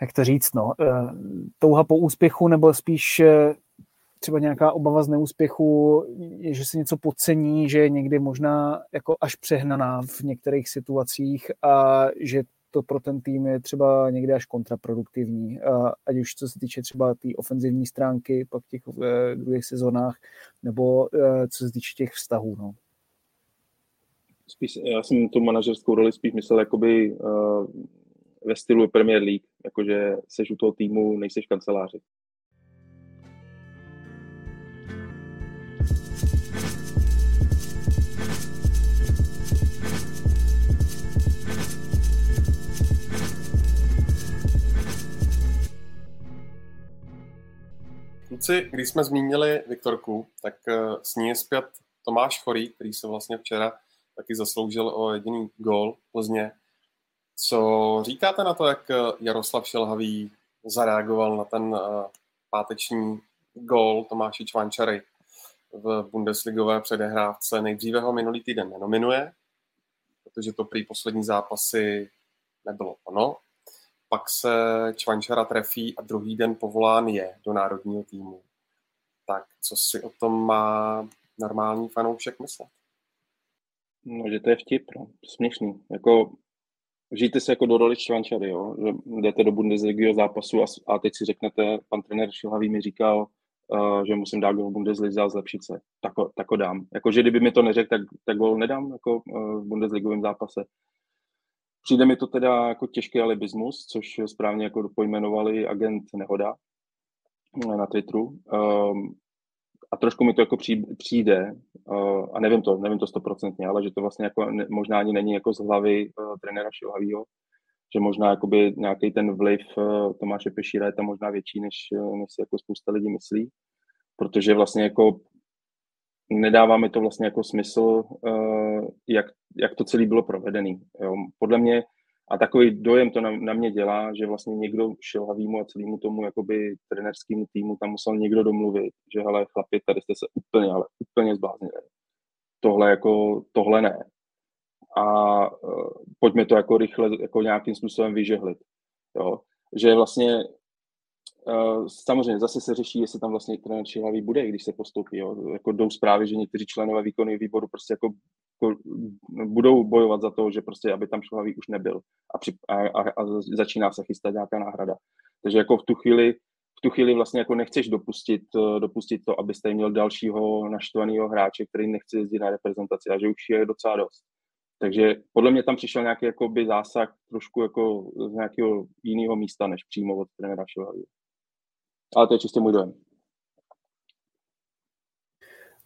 jak to říct, no, uh, touha po úspěchu, nebo spíš třeba nějaká obava z neúspěchu, že se něco podcení, že je někdy možná jako až přehnaná v některých situacích a že to pro ten tým je třeba někdy až kontraproduktivní, ať už co se týče třeba té tý ofenzivní stránky pak v těch eh, druhých sezónách, nebo eh, co se týče těch vztahů. No. Spíš, já jsem tu manažerskou roli spíš myslel jakoby uh, ve stylu Premier League, jakože seš u toho týmu, nejseš kanceláři. Kluci, když jsme zmínili Viktorku, tak eh, s ní je zpět Tomáš Chorý, který se vlastně včera taky zasloužil o jediný gól Plzně. Co říkáte na to, jak eh, Jaroslav Šelhavý zareagoval na ten eh, páteční gól Tomáši Čvančary v Bundesligové předehrávce? Nejdříve ho minulý týden nenominuje, protože to prý poslední zápasy nebylo ono pak se Čvančara trefí a druhý den povolán je do národního týmu. Tak co si o tom má normální fanoušek myslet? No, že to je vtip, no. směšný. Jako, žijte se jako do roli Čvančary, jo? že jdete do Bundesligy zápasu a, a teď si řeknete, pan trenér Šilhavý mi říkal, uh, že musím dát gol v a zlepšit se. Tak, tak ho dám. Jako, že kdyby mi to neřekl, tak, tak gol nedám jako, uh, v Bundesligovém zápase. Přijde mi to teda jako těžký alibismus, což správně jako pojmenovali agent Nehoda na Twitteru. Um, a trošku mi to jako přijde, uh, a nevím to, nevím to stoprocentně, ale že to vlastně jako ne, možná ani není jako z hlavy uh, trenéra Šilhavýho, že možná jakoby nějaký ten vliv uh, Tomáše Pešíra je tam možná větší, než, než si jako spousta lidí myslí, protože vlastně jako nedává mi to vlastně jako smysl, uh, jak, jak to celé bylo provedené. Podle mě, a takový dojem to na, na mě dělá, že vlastně někdo šilhavýmu a celému tomu jakoby trenerskému týmu tam musel někdo domluvit, že hele chlapi, tady jste se úplně, ale úplně zbláznili. Tohle jako, tohle ne. A uh, pojďme to jako rychle, jako nějakým způsobem vyžehlit. Jo? Že vlastně samozřejmě zase se řeší, jestli tam vlastně trenér Šilhavý bude, když se postoupí. Jo. Jako jdou zprávy, že někteří členové výkonu výboru prostě jako, jako, budou bojovat za to, že prostě, aby tam Šilhavý už nebyl a, při, a, a, a začíná se chystat nějaká náhrada. Takže jako v tu chvíli v tu chvíli vlastně jako nechceš dopustit, eh, dopustit to, abyste měl dalšího naštvaného hráče, který nechce jezdit na reprezentaci a že už je docela dost. Takže podle mě tam přišel nějaký jakoby, zásah trošku jako z nějakého jiného místa, než přímo od trenéra Šilhavý. Ale to je čistě můj dojem.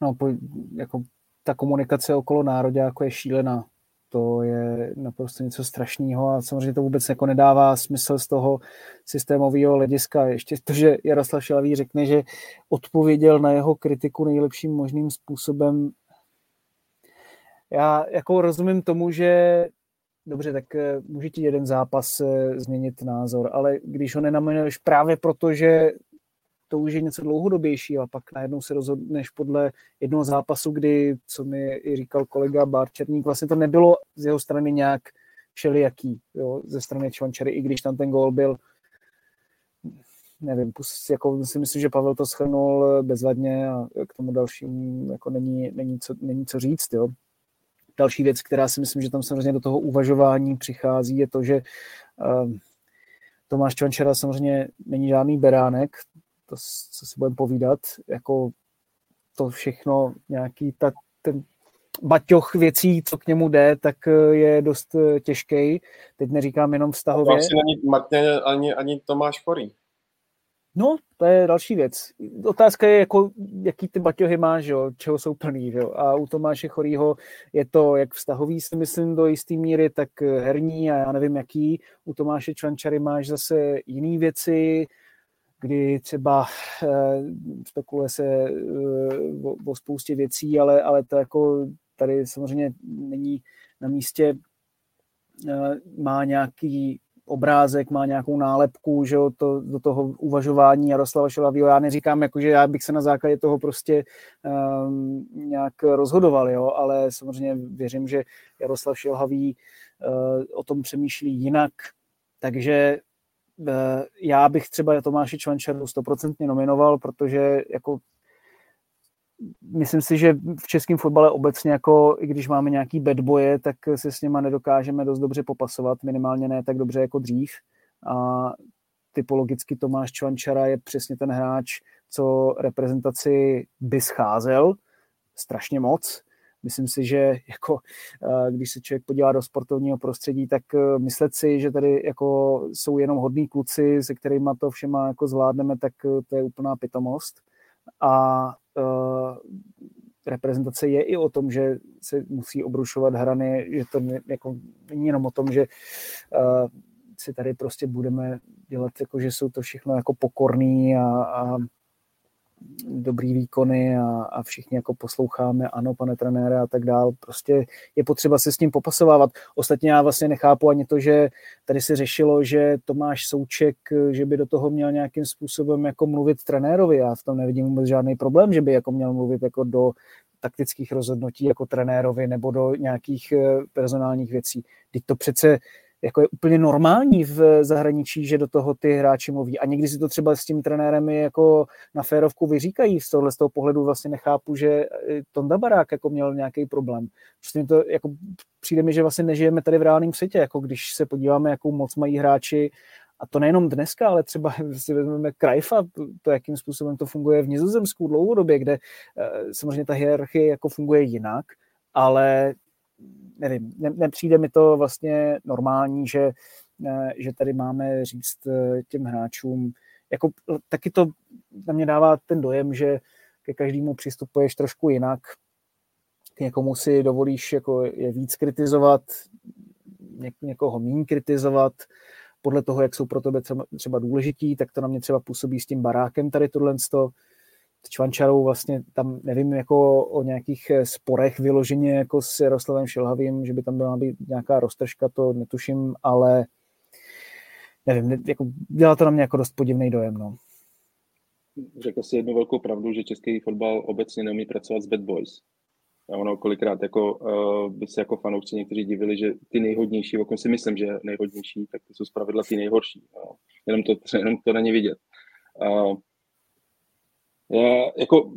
No, po, jako ta komunikace okolo národě jako je šílená. To je naprosto něco strašného a samozřejmě to vůbec jako nedává smysl z toho systémového hlediska. Ještě to, že Jaroslav Šelavý řekne, že odpověděl na jeho kritiku nejlepším možným způsobem. Já jako rozumím tomu, že dobře, tak eh, může ti jeden zápas eh, změnit názor, ale když ho nenaminuješ právě proto, že to už je něco dlouhodobější a pak najednou se rozhodneš podle jednoho zápasu, kdy, co mi i říkal kolega Barčerník, vlastně to nebylo z jeho strany nějak všelijaký, jo, ze strany Čvančery, i když tam ten gól byl nevím, jako si myslím, že Pavel to schrnul bezvadně a k tomu dalšímu jako není, není, co, není co říct, jo. Další věc, která si myslím, že tam samozřejmě do toho uvažování přichází, je to, že uh, Tomáš Čvančera samozřejmě není žádný beránek, to, co si budeme povídat, jako to všechno, nějaký ta, ten baťoch věcí, co k němu jde, tak je dost těžký. Teď neříkám jenom vztahově. Asi není Martin ani, ani Tomáš Chorý. No, to je další věc. Otázka je, jako, jaký ty baťohy máš, jo, čeho jsou plný. Jo. A u Tomáše Chorýho je to jak vztahový, si myslím, do jisté míry, tak herní a já nevím, jaký. U Tomáše Čvančary máš zase jiné věci, kdy třeba eh, spekuluje se eh, o, o spoustě věcí, ale, ale to jako tady samozřejmě není na místě, eh, má nějaký obrázek, má nějakou nálepku, že jo, to, do toho uvažování Jaroslava Šelavýho. Já neříkám, jako, že já bych se na základě toho prostě um, nějak rozhodoval, jo, ale samozřejmě věřím, že Jaroslav Šelhavý uh, o tom přemýšlí jinak, takže já bych třeba Tomáše Čvančaru stoprocentně nominoval, protože jako myslím si, že v českém fotbale obecně, jako i když máme nějaký bad boje, tak se s něma nedokážeme dost dobře popasovat, minimálně ne tak dobře jako dřív. A typologicky Tomáš Čvančara je přesně ten hráč, co reprezentaci by scházel strašně moc. Myslím si, že jako, eh, když se člověk podívá do sportovního prostředí, tak eh, myslet si, že tady jako jsou jenom hodní kluci, se kterými to všema jako zvládneme, tak eh, to je úplná pitomost. A uh, reprezentace je i o tom, že se musí obrušovat hrany, že to ne, jako, není jenom o tom, že uh, si tady prostě budeme dělat, jako, že jsou to všechno jako pokorný a, a dobrý výkony a, a všichni jako posloucháme, ano, pane trenére a tak dál. Prostě je potřeba se s tím popasovávat. Ostatně já vlastně nechápu ani to, že tady se řešilo, že Tomáš Souček, že by do toho měl nějakým způsobem jako mluvit trenérovi. Já v tom nevidím vůbec žádný problém, že by jako měl mluvit jako do taktických rozhodnutí jako trenérovi nebo do nějakých eh, personálních věcí. Teď to přece jako je úplně normální v zahraničí, že do toho ty hráči mluví. A někdy si to třeba s tím trenérem jako na férovku vyříkají. Z tohohle z toho pohledu vlastně nechápu, že Tonda Barák jako měl nějaký problém. Prostě to jako přijde mi, že vlastně nežijeme tady v reálném světě, jako když se podíváme, jakou moc mají hráči a to nejenom dneska, ale třeba [laughs] si vezmeme Krajfa, to, jakým způsobem to funguje v Nizozemsku dlouhodobě, kde eh, samozřejmě ta hierarchie jako funguje jinak, ale nevím, ne, nepřijde mi to vlastně normální, že, eh, že tady máme říct eh, těm hráčům, jako taky to na mě dává ten dojem, že ke každému přistupuješ trošku jinak, k někomu si dovolíš jako je víc kritizovat, ně, někoho méně kritizovat, podle toho, jak jsou pro tebe třeba, třeba důležití, tak to na mě třeba působí s tím barákem tady tohle Čvančarou vlastně tam nevím jako o nějakých eh, sporech vyloženě jako s Jaroslavem Šilhavým, že by tam byla být nějaká roztržka, to netuším, ale nevím, jako dělá to na mě jako dost podivný dojem. No. Řekl si jednu velkou pravdu, že český fotbal obecně neumí pracovat s bad boys. A ono kolikrát jako, uh, by se jako fanoušci někteří divili, že ty nejhodnější, jako si myslím, že nejhodnější, tak ty jsou zpravidla ty nejhorší. No. Jenom, to, [laughs] jenom to není vidět. Uh, já, jako,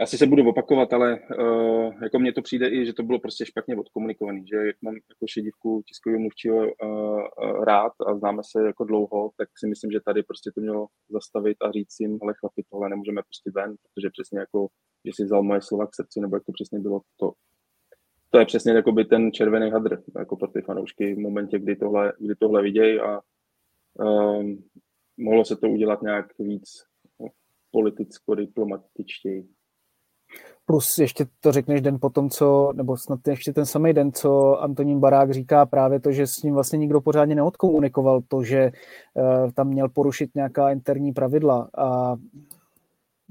asi se budu opakovat, ale uh, jako mně to přijde i, že to bylo prostě špatně odkomunikovaný, že jak mám jako šedivku tiskového mluvčího uh, rád a známe se jako dlouho, tak si myslím, že tady prostě to mělo zastavit a říct jim, ale chlapi, tohle nemůžeme prostě ven, protože přesně jako, že si vzal moje slova k srdci, nebo jak to přesně bylo, to, to je přesně by ten červený hadr, jako pro ty fanoušky v momentě, kdy tohle, kdy tohle vidějí a um, mohlo se to udělat nějak víc politicko-diplomatičtěji. Plus ještě to řekneš den potom, co, nebo snad ještě ten samý den, co Antonín Barák říká právě to, že s ním vlastně nikdo pořádně neodkomunikoval to, že uh, tam měl porušit nějaká interní pravidla a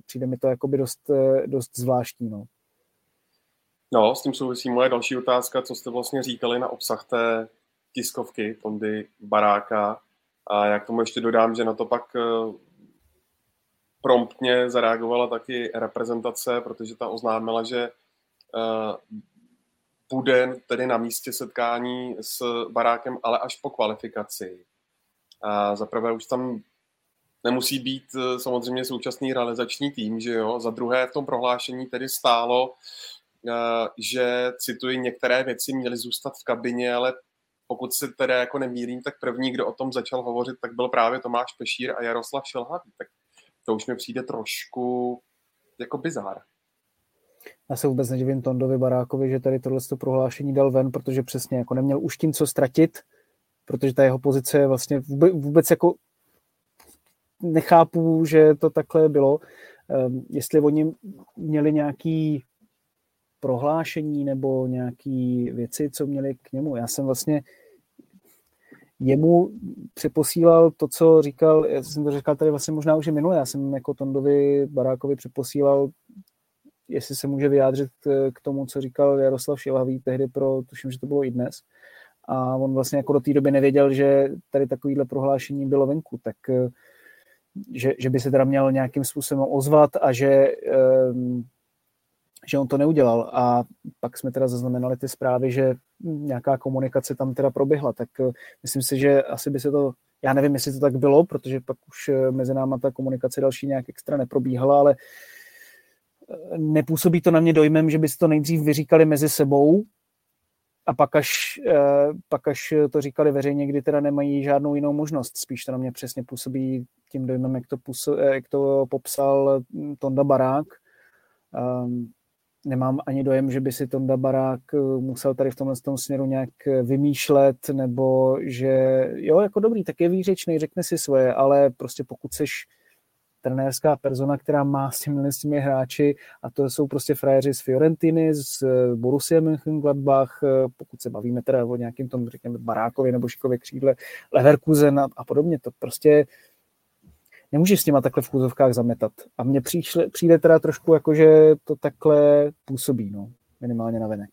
přijde mi to jakoby dost, uh, dost zvláštní. No. no, s tím souvisí moje další otázka, co jste vlastně říkali na obsah té tiskovky Tondy Baráka a jak tomu ještě dodám, že na to pak uh, promptně zareagovala taky reprezentace, protože ta oznámila, že uh, bude tedy na místě setkání s Barákem, ale až po kvalifikaci. A zaprvé už tam nemusí být uh, samozřejmě současný realizační tým, že jo. Za druhé v tom prohlášení tedy stálo, uh, že, cituji, některé věci měly zůstat v kabině, ale pokud se tedy jako nemýlím, tak první, kdo o tom začal hovořit, tak byl právě Tomáš Pešír a Jaroslav Šelhavý. Tak to už mi přijde trošku jako bizár. Já se vůbec nedivím Tondovi Barákovi, že tady tohle prohlášení dal ven, protože přesně jako neměl už tím co ztratit, protože ta jeho pozice je vlastně vůbec, vůbec jako nechápu, že to takhle bylo. Um, jestli oni měli nějaký prohlášení nebo nějaký věci, co měli k němu. Já jsem vlastně jemu přeposílal to, co říkal, já jsem to říkal tady vlastně možná už i minule, já jsem jako Tondovi Barákovi přeposílal, jestli se může vyjádřit k tomu, co říkal Jaroslav Šilhavý tehdy pro, tuším, že to bylo i dnes, a on vlastně jako do té doby nevěděl, že tady takovýhle prohlášení bylo venku, tak že, že by se teda měl nějakým způsobem ozvat a že um, že on to neudělal. A pak jsme teda zaznamenali ty zprávy, že nějaká komunikace tam teda proběhla, tak eh, myslím si, že asi by se to, já nevím, jestli to tak bylo, protože pak už eh, mezi náma ta komunikace další nějak extra neprobíhala, ale eh, nepůsobí to na mě dojmem, že by si to nejdřív vyříkali mezi sebou a pak až, pak až to říkali veřejně, kdy teda nemají žádnou jinou možnost. Spíš to na mě přesně působí tím dojmem, jak to, působ, jak to popsal Tonda Barák. Um, nemám ani dojem, že by si Tonda Barák eh, musel tady v tomhle tom směru nějak eh, vymýšlet, nebo že jo, jako dobrý, tak je výřečný, řekne si svoje, ale prostě pokud seš trenérská persona, která má s těmi, s těmi hráči a to jsou prostě frajeři z Fiorentiny, z eh, Borussia Mönchengladbach, pokud se bavíme teda o nějakým tom, řekněme, Barákovi nebo Šikově křídle, Leverkusen a, a podobně, to prostě nemůžeš s těma takhle v kůzovkách zametat. A mně přijde, přijde teda trošku jako, že to takhle působí, no, minimálně na venek.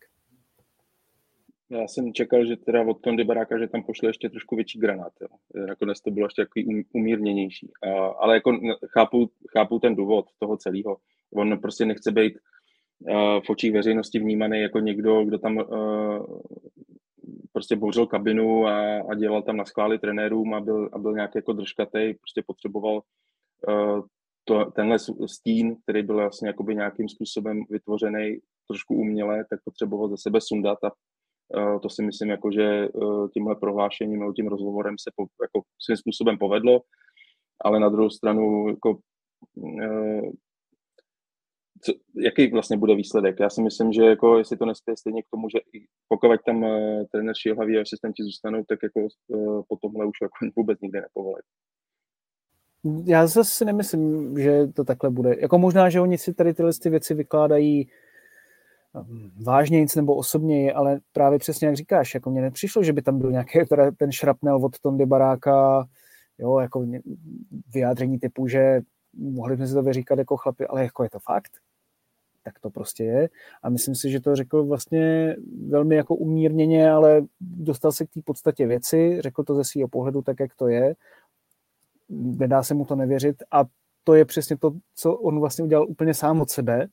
Já jsem čekal, že teda od Tondy Baráka, že tam pošle ještě trošku větší granát. Jo. Nakonec to bylo ještě takový um, umírněnější. A, ale jako chápu, chápu ten důvod toho celého. On prostě nechce být uh, v očích veřejnosti vnímaný jako někdo, kdo tam uh, prostě bouřil kabinu a, a dělal tam na schvály trenérům a byl, a byl nějaký jako držkatej, prostě potřeboval uh, to, tenhle stín, který byl vlastně jakoby nějakým způsobem vytvořený trošku uměle, tak potřeboval ze sebe sundat a uh, to si myslím, jako, že uh, tímhle prohlášením nebo tím rozhovorem se po, jako svým způsobem povedlo, ale na druhou stranu jako, uh, co, jaký vlastně bude výsledek. Já si myslím, že jako, jestli to nespěje stejně k tomu, že pokud tam uh, trenér Šilhavý a asistenti zůstanou, tak jako uh, po tomhle už jako vůbec nikdy nepovolají. Já zase nemyslím, že to takhle bude. Jako možná, že oni si tady tyhle ty věci vykládají ehm, vážnějíc nebo osobněji, ale právě přesně jak říkáš, jako mně nepřišlo, že by tam byl nějaký teda ten šrapnel od Tondy Baráka, jo, jako vyjádření typu, že mohli jsme si to vyříkat jako chlapi, ale jako je to fakt tak to prostě je. A myslím si, že to řekl vlastně velmi jako umírněně, ale dostal se k té podstatě věci, řekl to ze svého pohledu tak, jak to je. Nedá se mu to nevěřit a to je přesně to, co on vlastně udělal úplně sám od sebe.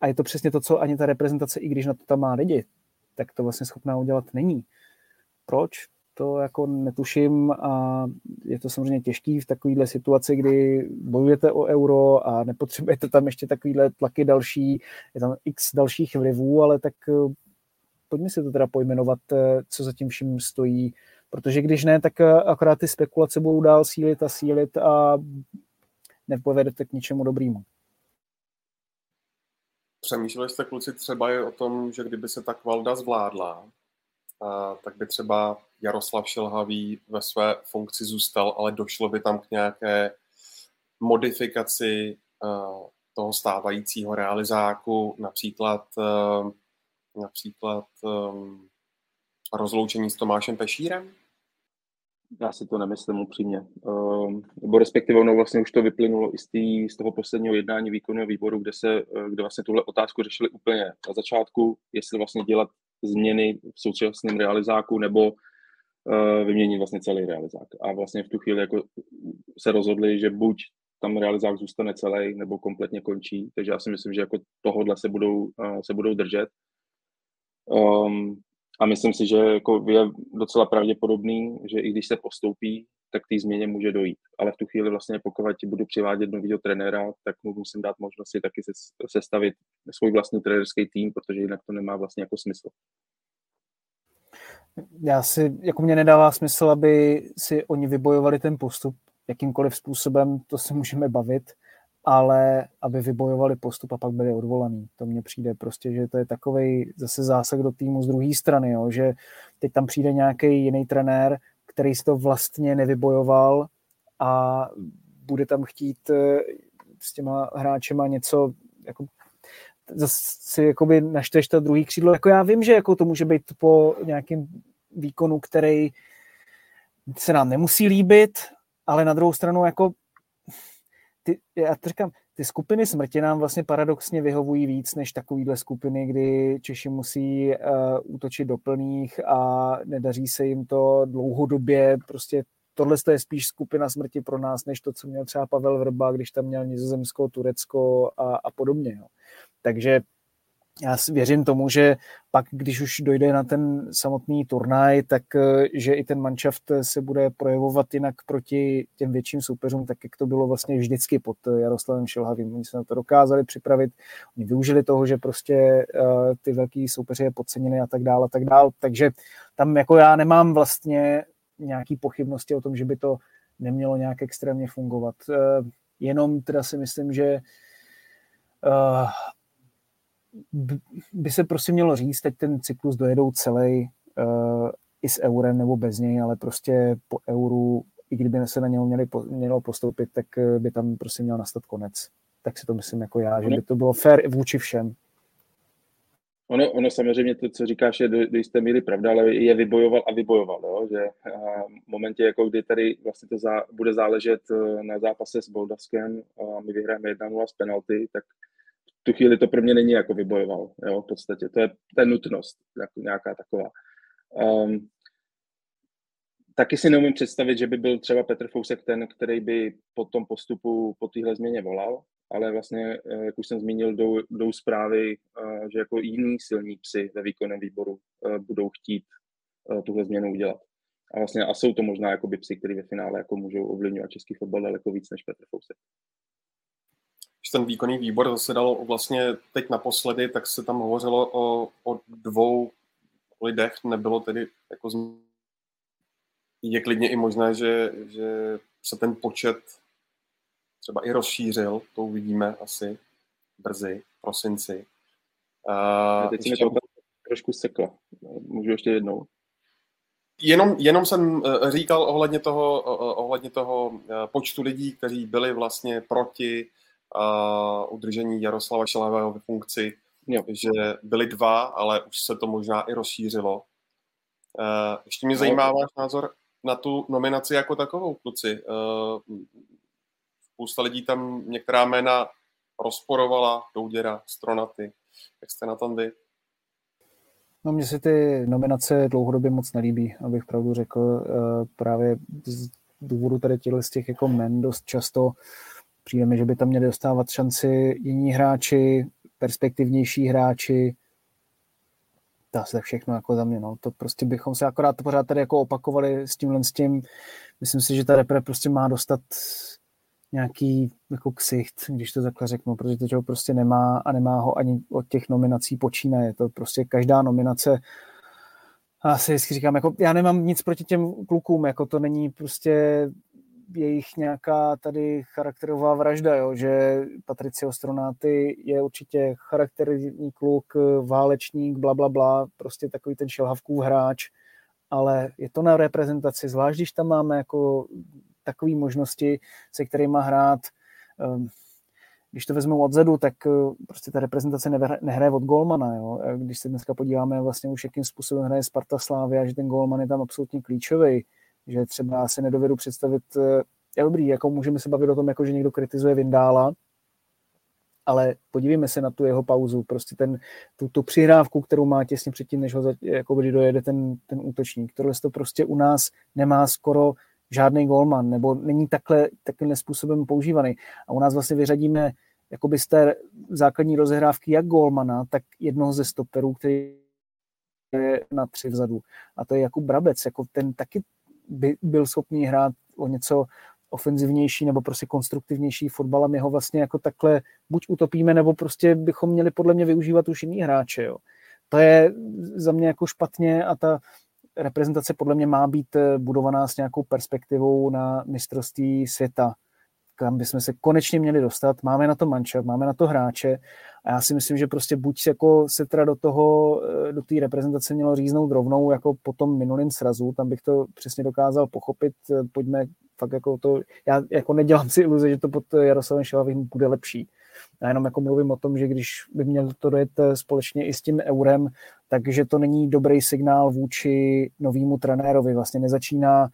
A je to přesně to, co ani ta reprezentace, i když na to tam má lidi, tak to vlastně schopná udělat není. Proč? To jako netuším a je to samozřejmě těžký v takovéhle situaci, kdy bojujete o euro a nepotřebujete tam ještě takovýhle tlaky další, je tam x dalších vlivů, ale tak eh, pojďme si to teda pojmenovat, eh, co za tím vším stojí, protože když ne, tak eh, akorát ty spekulace budou dál sílit a sílit a nepovedete k ničemu dobrému. Přemýšleli jste kluci třeba i o tom, že kdyby se ta kvalda zvládla, tak by třeba Jaroslav Šilhavý ve své funkci zůstal, ale došlo by tam k nějaké modifikaci toho stávajícího realizáku, například, například rozloučení s Tomášem Pešírem? Já si to nemyslím upřímně. Uh, nebo respektive ono vlastně už to vyplynulo i z, tý, z toho posledního jednání výkonného výboru, kde se kde vlastně tuhle otázku řešili úplně na začátku, jestli vlastně dělat změny v současném realizáku nebo uh, vyměnit vlastně celý realizák. A vlastně v tu chvíli jako se rozhodli, že buď tam realizák zůstane celý nebo kompletně končí. Takže já si myslím, že jako tohodle se budou, uh, se budou držet. Um, a myslím si, že jako je docela pravděpodobný, že i když se postoupí, tak té změně může dojít. Ale v tu chvíli vlastně, pokud budu přivádět nového trenéra, tak mu musím dát možnost si taky sestavit svůj vlastní trenérský tým, protože jinak to nemá vlastně jako smysl. Já si, jako mě nedává smysl, aby si oni vybojovali ten postup jakýmkoliv způsobem, to se můžeme bavit, ale aby vybojovali postup a pak byli odvolaný. To mně přijde prostě, že to je takový zase zásah do týmu z druhé strany, jo, že teď tam přijde nějaký jiný trenér, který si to vlastně nevybojoval a bude tam chtít eh, s těma hráčema něco jako zase jakoby naštveš to druhý křídlo. Jako já vím, že jako to může být po nějakém výkonu, který se nám nemusí líbit, ale na druhou stranu jako ty, já to říkám, ty skupiny smrti nám vlastně paradoxně vyhovují víc než takovýhle skupiny, kdy Češi musí uh, útočit do plných a nedaří se jim to dlouhodobě. Prostě tohle je spíš skupina smrti pro nás, než to, co měl třeba Pavel Vrba, když tam měl Nizozemsko, Turecko a, a podobně. Jo. Takže já věřím tomu, že pak, když už dojde na ten samotný turnaj, tak eh, že i ten manšaft se bude projevovat jinak proti těm větším soupeřům, tak jak to bylo vlastně vždycky pod eh, Jaroslavem Šilhavým. Oni se na to dokázali připravit, oni využili toho, že prostě uh, ty velký soupeři je podceněny a tak dále, a tak dále. Takže tam jako já nemám vlastně nějaký pochybnosti o tom, že by to nemělo nějak extrémně fungovat. Uh, jenom teda si myslím, že uh, by se prostě mělo říct, teď ten cyklus dojedou celý uh, i s eurem nebo bez něj, ale prostě po euru, i kdyby se na něho měli, mělo postoupit, tak eh, by tam prostě měl nastat konec. Tak si to myslím jako já, že by to bylo fair vůči všem. Ono, ono samozřejmě to, co říkáš, je do, do jisté míry pravda, ale je vybojoval a vybojoval, jo? že v momentě, jako kdy tady vlastně to zá, bude záležet eh, na zápase s Boldavskem a my vyhrajeme 1-0 z penalty, tak tu chvíli to pro mě není jako vybojoval, jo, v podstatě. To je, to je nutnost, jako nějaká taková. Um, taky si neumím představit, že by byl třeba Petr Fousek ten, který by po tom postupu, po téhle změně volal, ale vlastně, eh, jak už jsem zmínil, jdou, jdou zprávy, eh, že jako jiní silní psy ve výkonném výboru eh, budou chtít tuhle změnu udělat. A vlastně a jsou to možná jako psy, kteří ve finále jako můžou ovlivňovat český fotbal daleko víc než Petr Fousek když ten výkonný výbor zasedal vlastně teď naposledy, tak se tam hovořilo o, o dvou lidech, nebylo tedy jako z... je klidně i možné, že, že se ten počet třeba i rozšířil, to uvidíme asi brzy, prosinci. Uh, teď si ještě... trošku sekla. Můžu ještě jednou? Jenom, jenom jsem eh, říkal ohledně toho, ohledně toho eh, počtu lidí, kteří byli vlastně proti uh, udržení Jaroslava Šelavého ve funkci, jo. že byly dva, ale už se to možná i rozšířilo. Uh, ještě mě no. zajímá váš názor na tu nominaci jako takovou, kluci. Uh, spousta lidí tam některá jména rozporovala, Douděra, Stronaty. Jak jste na tom vy? No mně se ty nominace dlouhodobě moc nelíbí, abych pravdu řekl. Právě z důvodu tady těchto z těch jako men dost často Přijde mi, že by tam měli dostávat šanci jiní hráči, perspektivnější hráči. To se všechno jako za mě. No. To prostě bychom se akorát pořád tady jako opakovali s tímhle s tím. Myslím si, že ta repre prostě má dostat nějaký jako ksicht, když to takhle řeknu, protože to ho prostě nemá a nemá ho ani od těch nominací počínaje. To prostě každá nominace a si vždycky říkám, jako já nemám nic proti těm klukům, jako to není prostě jejich nějaká tady charakterová vražda, jo? že Patricio Stronáty je určitě charakterní kluk, válečník, bla, bla, bla, prostě takový ten šelhavkův hráč, ale je to na reprezentaci, zvlášť když tam máme jako takové možnosti, se kterými hrát. Ehm, když to vezmu odzadu, tak eh, prostě ta reprezentace nehraje od golmana. Jo? Když se dneska podíváme vlastně už, jakým způsobem hraje Sparta Slávia, že ten golman je tam absolutně klíčový že třeba si nedovedu představit, eh, je dobrý, jako můžeme se bavit o tom, jako že někdo kritizuje Vindála, ale podívejme se na tu jeho pauzu, prostě ten, tu, tu přihrávku, kterou má těsně předtím, než ho za, jako kdy dojede ten, ten útočník. Tohle to prostě u nás nemá skoro žádný golman, nebo není takhle, takovým způsobem používaný. A u nás vlastně vyřadíme jakoby z té základní rozehrávky jak golmana, tak jednoho ze stoperů, který je na tři vzadu. A to je jako Brabec, jako ten taky by byl schopný hrát o něco ofenzivnější nebo prostě konstruktivnější fotbal a my ho vlastně jako takhle buď utopíme, nebo prostě bychom měli podle mě využívat už jiný hráče. Jo. To je za mě jako špatně a ta reprezentace podle mě má být eh, budovaná s nějakou perspektivou na mistrovství světa, kam bychom se konečně měli dostat. Máme na to mančat, máme na to hráče a já si myslím, že prostě buď jako se teda do toho, eh, do té reprezentace mělo říznout rovnou jako po tom minulým srazu, tam bych to přesně dokázal pochopit, eh, pojďme fakt jako to, já jako nedělám si iluze, že to pod Jaroslavem Šelavým bude lepší. Já jenom jako mluvím o tom, že když by měl to dojet eh, společně i s tím eurem, takže to není dobrý signál vůči novému trenérovi. Vlastně nezačíná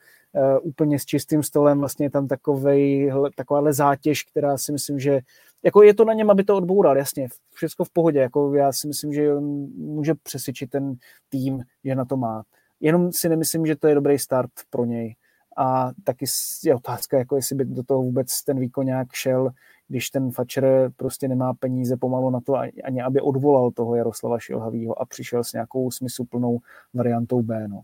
úplně s čistým stolem, vlastně je tam takovej, takováhle zátěž, která si myslím, že jako je to na něm, aby to odboural, jasně, všechno v pohodě, jako já si myslím, že on může přesvědčit ten tým, že na to má. Jenom si nemyslím, že to je dobrý start pro něj. A taky je otázka, jako jestli by do toho vůbec ten výkon nějak šel, když ten Fatcher prostě nemá peníze pomalu na to, ani aby odvolal toho Jaroslava Šilhavýho a přišel s nějakou smysluplnou variantou B. No.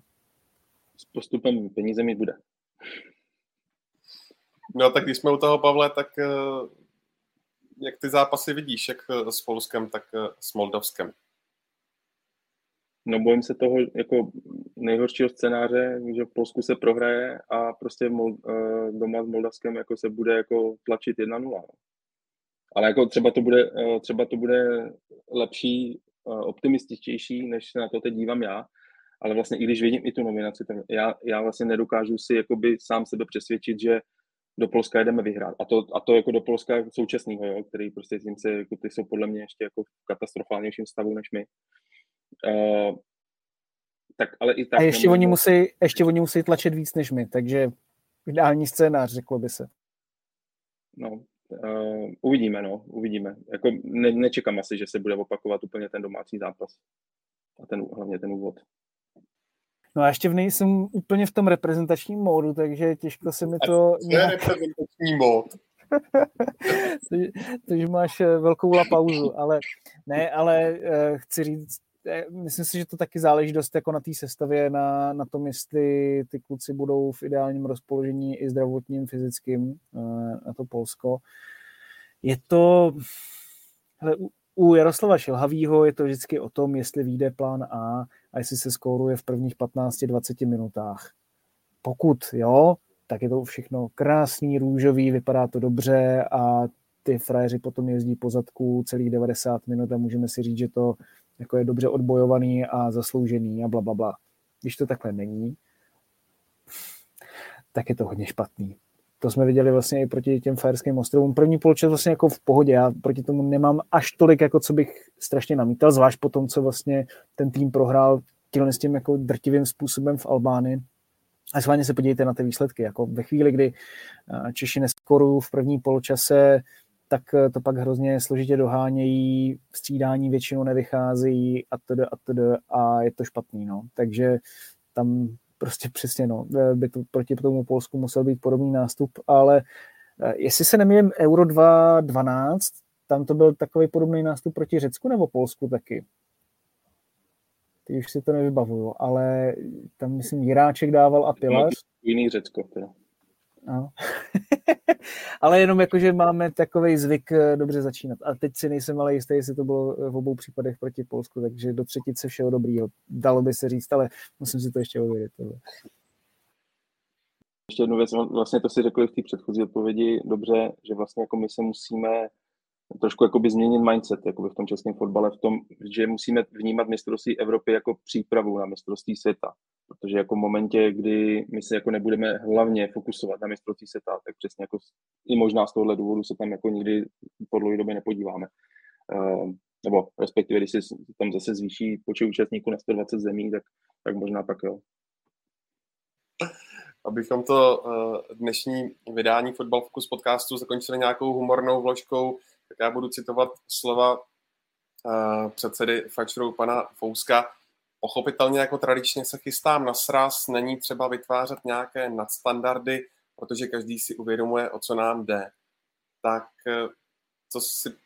S postupem peníze mi bude. No tak když jsme u toho, Pavle, tak eh, jak ty zápasy vidíš, jak eh, s Polskem, tak eh, s Moldavskem? No bojím se toho jako nejhoršího scénáře, že v Polsku se prohraje a prostě doma s Moldavskem jako se bude jako tlačit 1-0. Ale jako třeba to bude, třeba to bude lepší, optimističtější, než se na to teď dívám já. Ale vlastně i když vidím i tu nominaci, tak já, já vlastně nedokážu si jakoby sám sebe přesvědčit, že do Polska jdeme vyhrát. A to, a to jako do Polska současného, jo, který prostě tím se, jako ty jsou podle mě ještě jako v katastrofálnějším stavu než my. Uh, tak, ale i tak a ještě oni, musí, ještě oni musí tlačit víc než my, takže ideální scénář, řeklo by se. No, Uh, uvidíme, no, uvidíme. Jako ne, nečekám asi, že se bude opakovat úplně ten domácí zápas. A ten, hlavně ten úvod. No a ještě v nejsem úplně v tom reprezentačním módu, takže těžko se mi to... Je reprezentační mód? [laughs] Takže máš eh, velkou la pauzu, ale ne, ale uh, chci říct, myslím si, že to taky záleží dost jako na té sestavě, na, na tom, jestli ty kluci budou v ideálním rozpoložení i zdravotním, fyzickým na to Polsko. Je to, hele, u Jaroslava Šilhavýho je to vždycky o tom, jestli vyjde plán A a jestli se skóruje v prvních 15-20 minutách. Pokud jo, tak je to všechno krásný, růžový, vypadá to dobře a ty frajeři potom jezdí po zadku celých 90 minut a můžeme si říct, že to jako je dobře odbojovaný a zasloužený a bla, bla, bla. Když to takhle není, tak je to hodně špatný. To jsme viděli vlastně i proti těm Fajerským ostrovům. První poločas vlastně jako v pohodě. Já proti tomu nemám až tolik, jako co bych strašně namítal, zvlášť po tom, co vlastně ten tým prohrál tímhle s tím jako drtivým způsobem v Albánii. A schválně se podívejte na ty výsledky. Jako ve chvíli, kdy eh, Češi neskorují v první poločase, tak eh, to pak hrozně složitě dohánějí, střídání většinou nevychází a td. a td. a je to špatný, no. Takže tam prostě přesně, no, eh, by to proti tomu Polsku musel být podobný nástup, ale eh, jestli se nemýlím Euro 2012, tam to byl takový podobný nástup proti Řecku nebo Polsku taky. Ty už si to nevybavuju, ale tam myslím Jiráček dával a Pilař. Jiný Řecko, teda. No. [laughs] [laughs] ale jenom jako, že máme takový zvyk eh, dobře začínat. A teď si nejsem ale jistý, jestli to bylo v obou případech proti Polsku, takže do třetice všeho dobrýho. Dalo by se říct, ale musím si to ještě ověřit. Ještě jednu věc, vlastně to si řekli v té předchozí odpovědi dobře, že vlastně jako my se musíme trošku jakoby změnit mindset jakoby v tom českém fotbale, v tom, že musíme vnímat mistrovství Evropy jako přípravu na mistrovství světa. Protože jako v momentě, kdy my se jako nebudeme hlavně fokusovat na mistrovství světa, tak přesně jako i možná z tohohle důvodu se tam jako nikdy po dlouhé době nepodíváme. Uh, nebo respektive, když se tam zase zvýší počet účastníků na 120 zemí, tak, tak možná pak jo. Abychom to uh, dnešní vydání Fotbal Focus podcastu zakončili nějakou humornou vložkou, tak já budu citovat slova uh, předsedy Fačrou pana Fouska. Pochopitelně jako tradičně se chystám na sraz, není třeba vytvářet nějaké nadstandardy, protože každý si uvědomuje, o co nám jde. Tak uh, co si,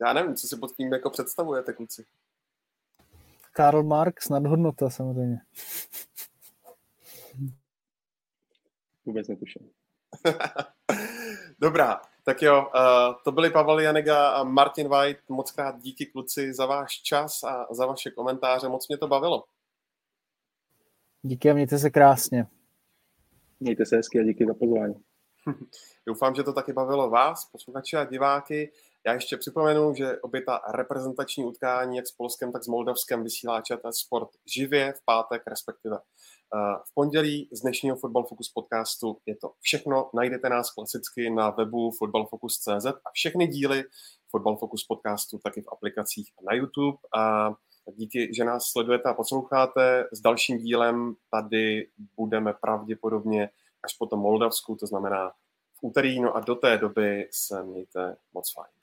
já nevím, co si pod tím jako představujete, kluci? Karl Marx, nadhodnota samozřejmě. Vůbec netuším. [laughs] Dobrá, tak jo, uh, to byli Pavel Janega a Martin White. Moc krát díky kluci za váš čas a za vaše komentáře. Moc mě to bavilo. Díky a mějte se krásně. Mějte se hezky a díky za pozvání. [laughs] Doufám, že to taky bavilo vás, posluchače a diváky. Já ještě připomenu, že obě ta reprezentační utkání, jak s Polskem, tak s Moldavskem, vysílá ČT Sport živě v pátek, respektive eh, v pondělí z dnešního Football Focus podcastu. Je to všechno, najdete nás klasicky na webu footballfocus.cz a všechny díly Football Focus podcastu taky v aplikacích na YouTube. A díky, že nás sledujete a posloucháte. S dalším dílem tady budeme pravděpodobně až po tom Moldavsku, to znamená v úterý, no a do té doby se mějte moc fajn.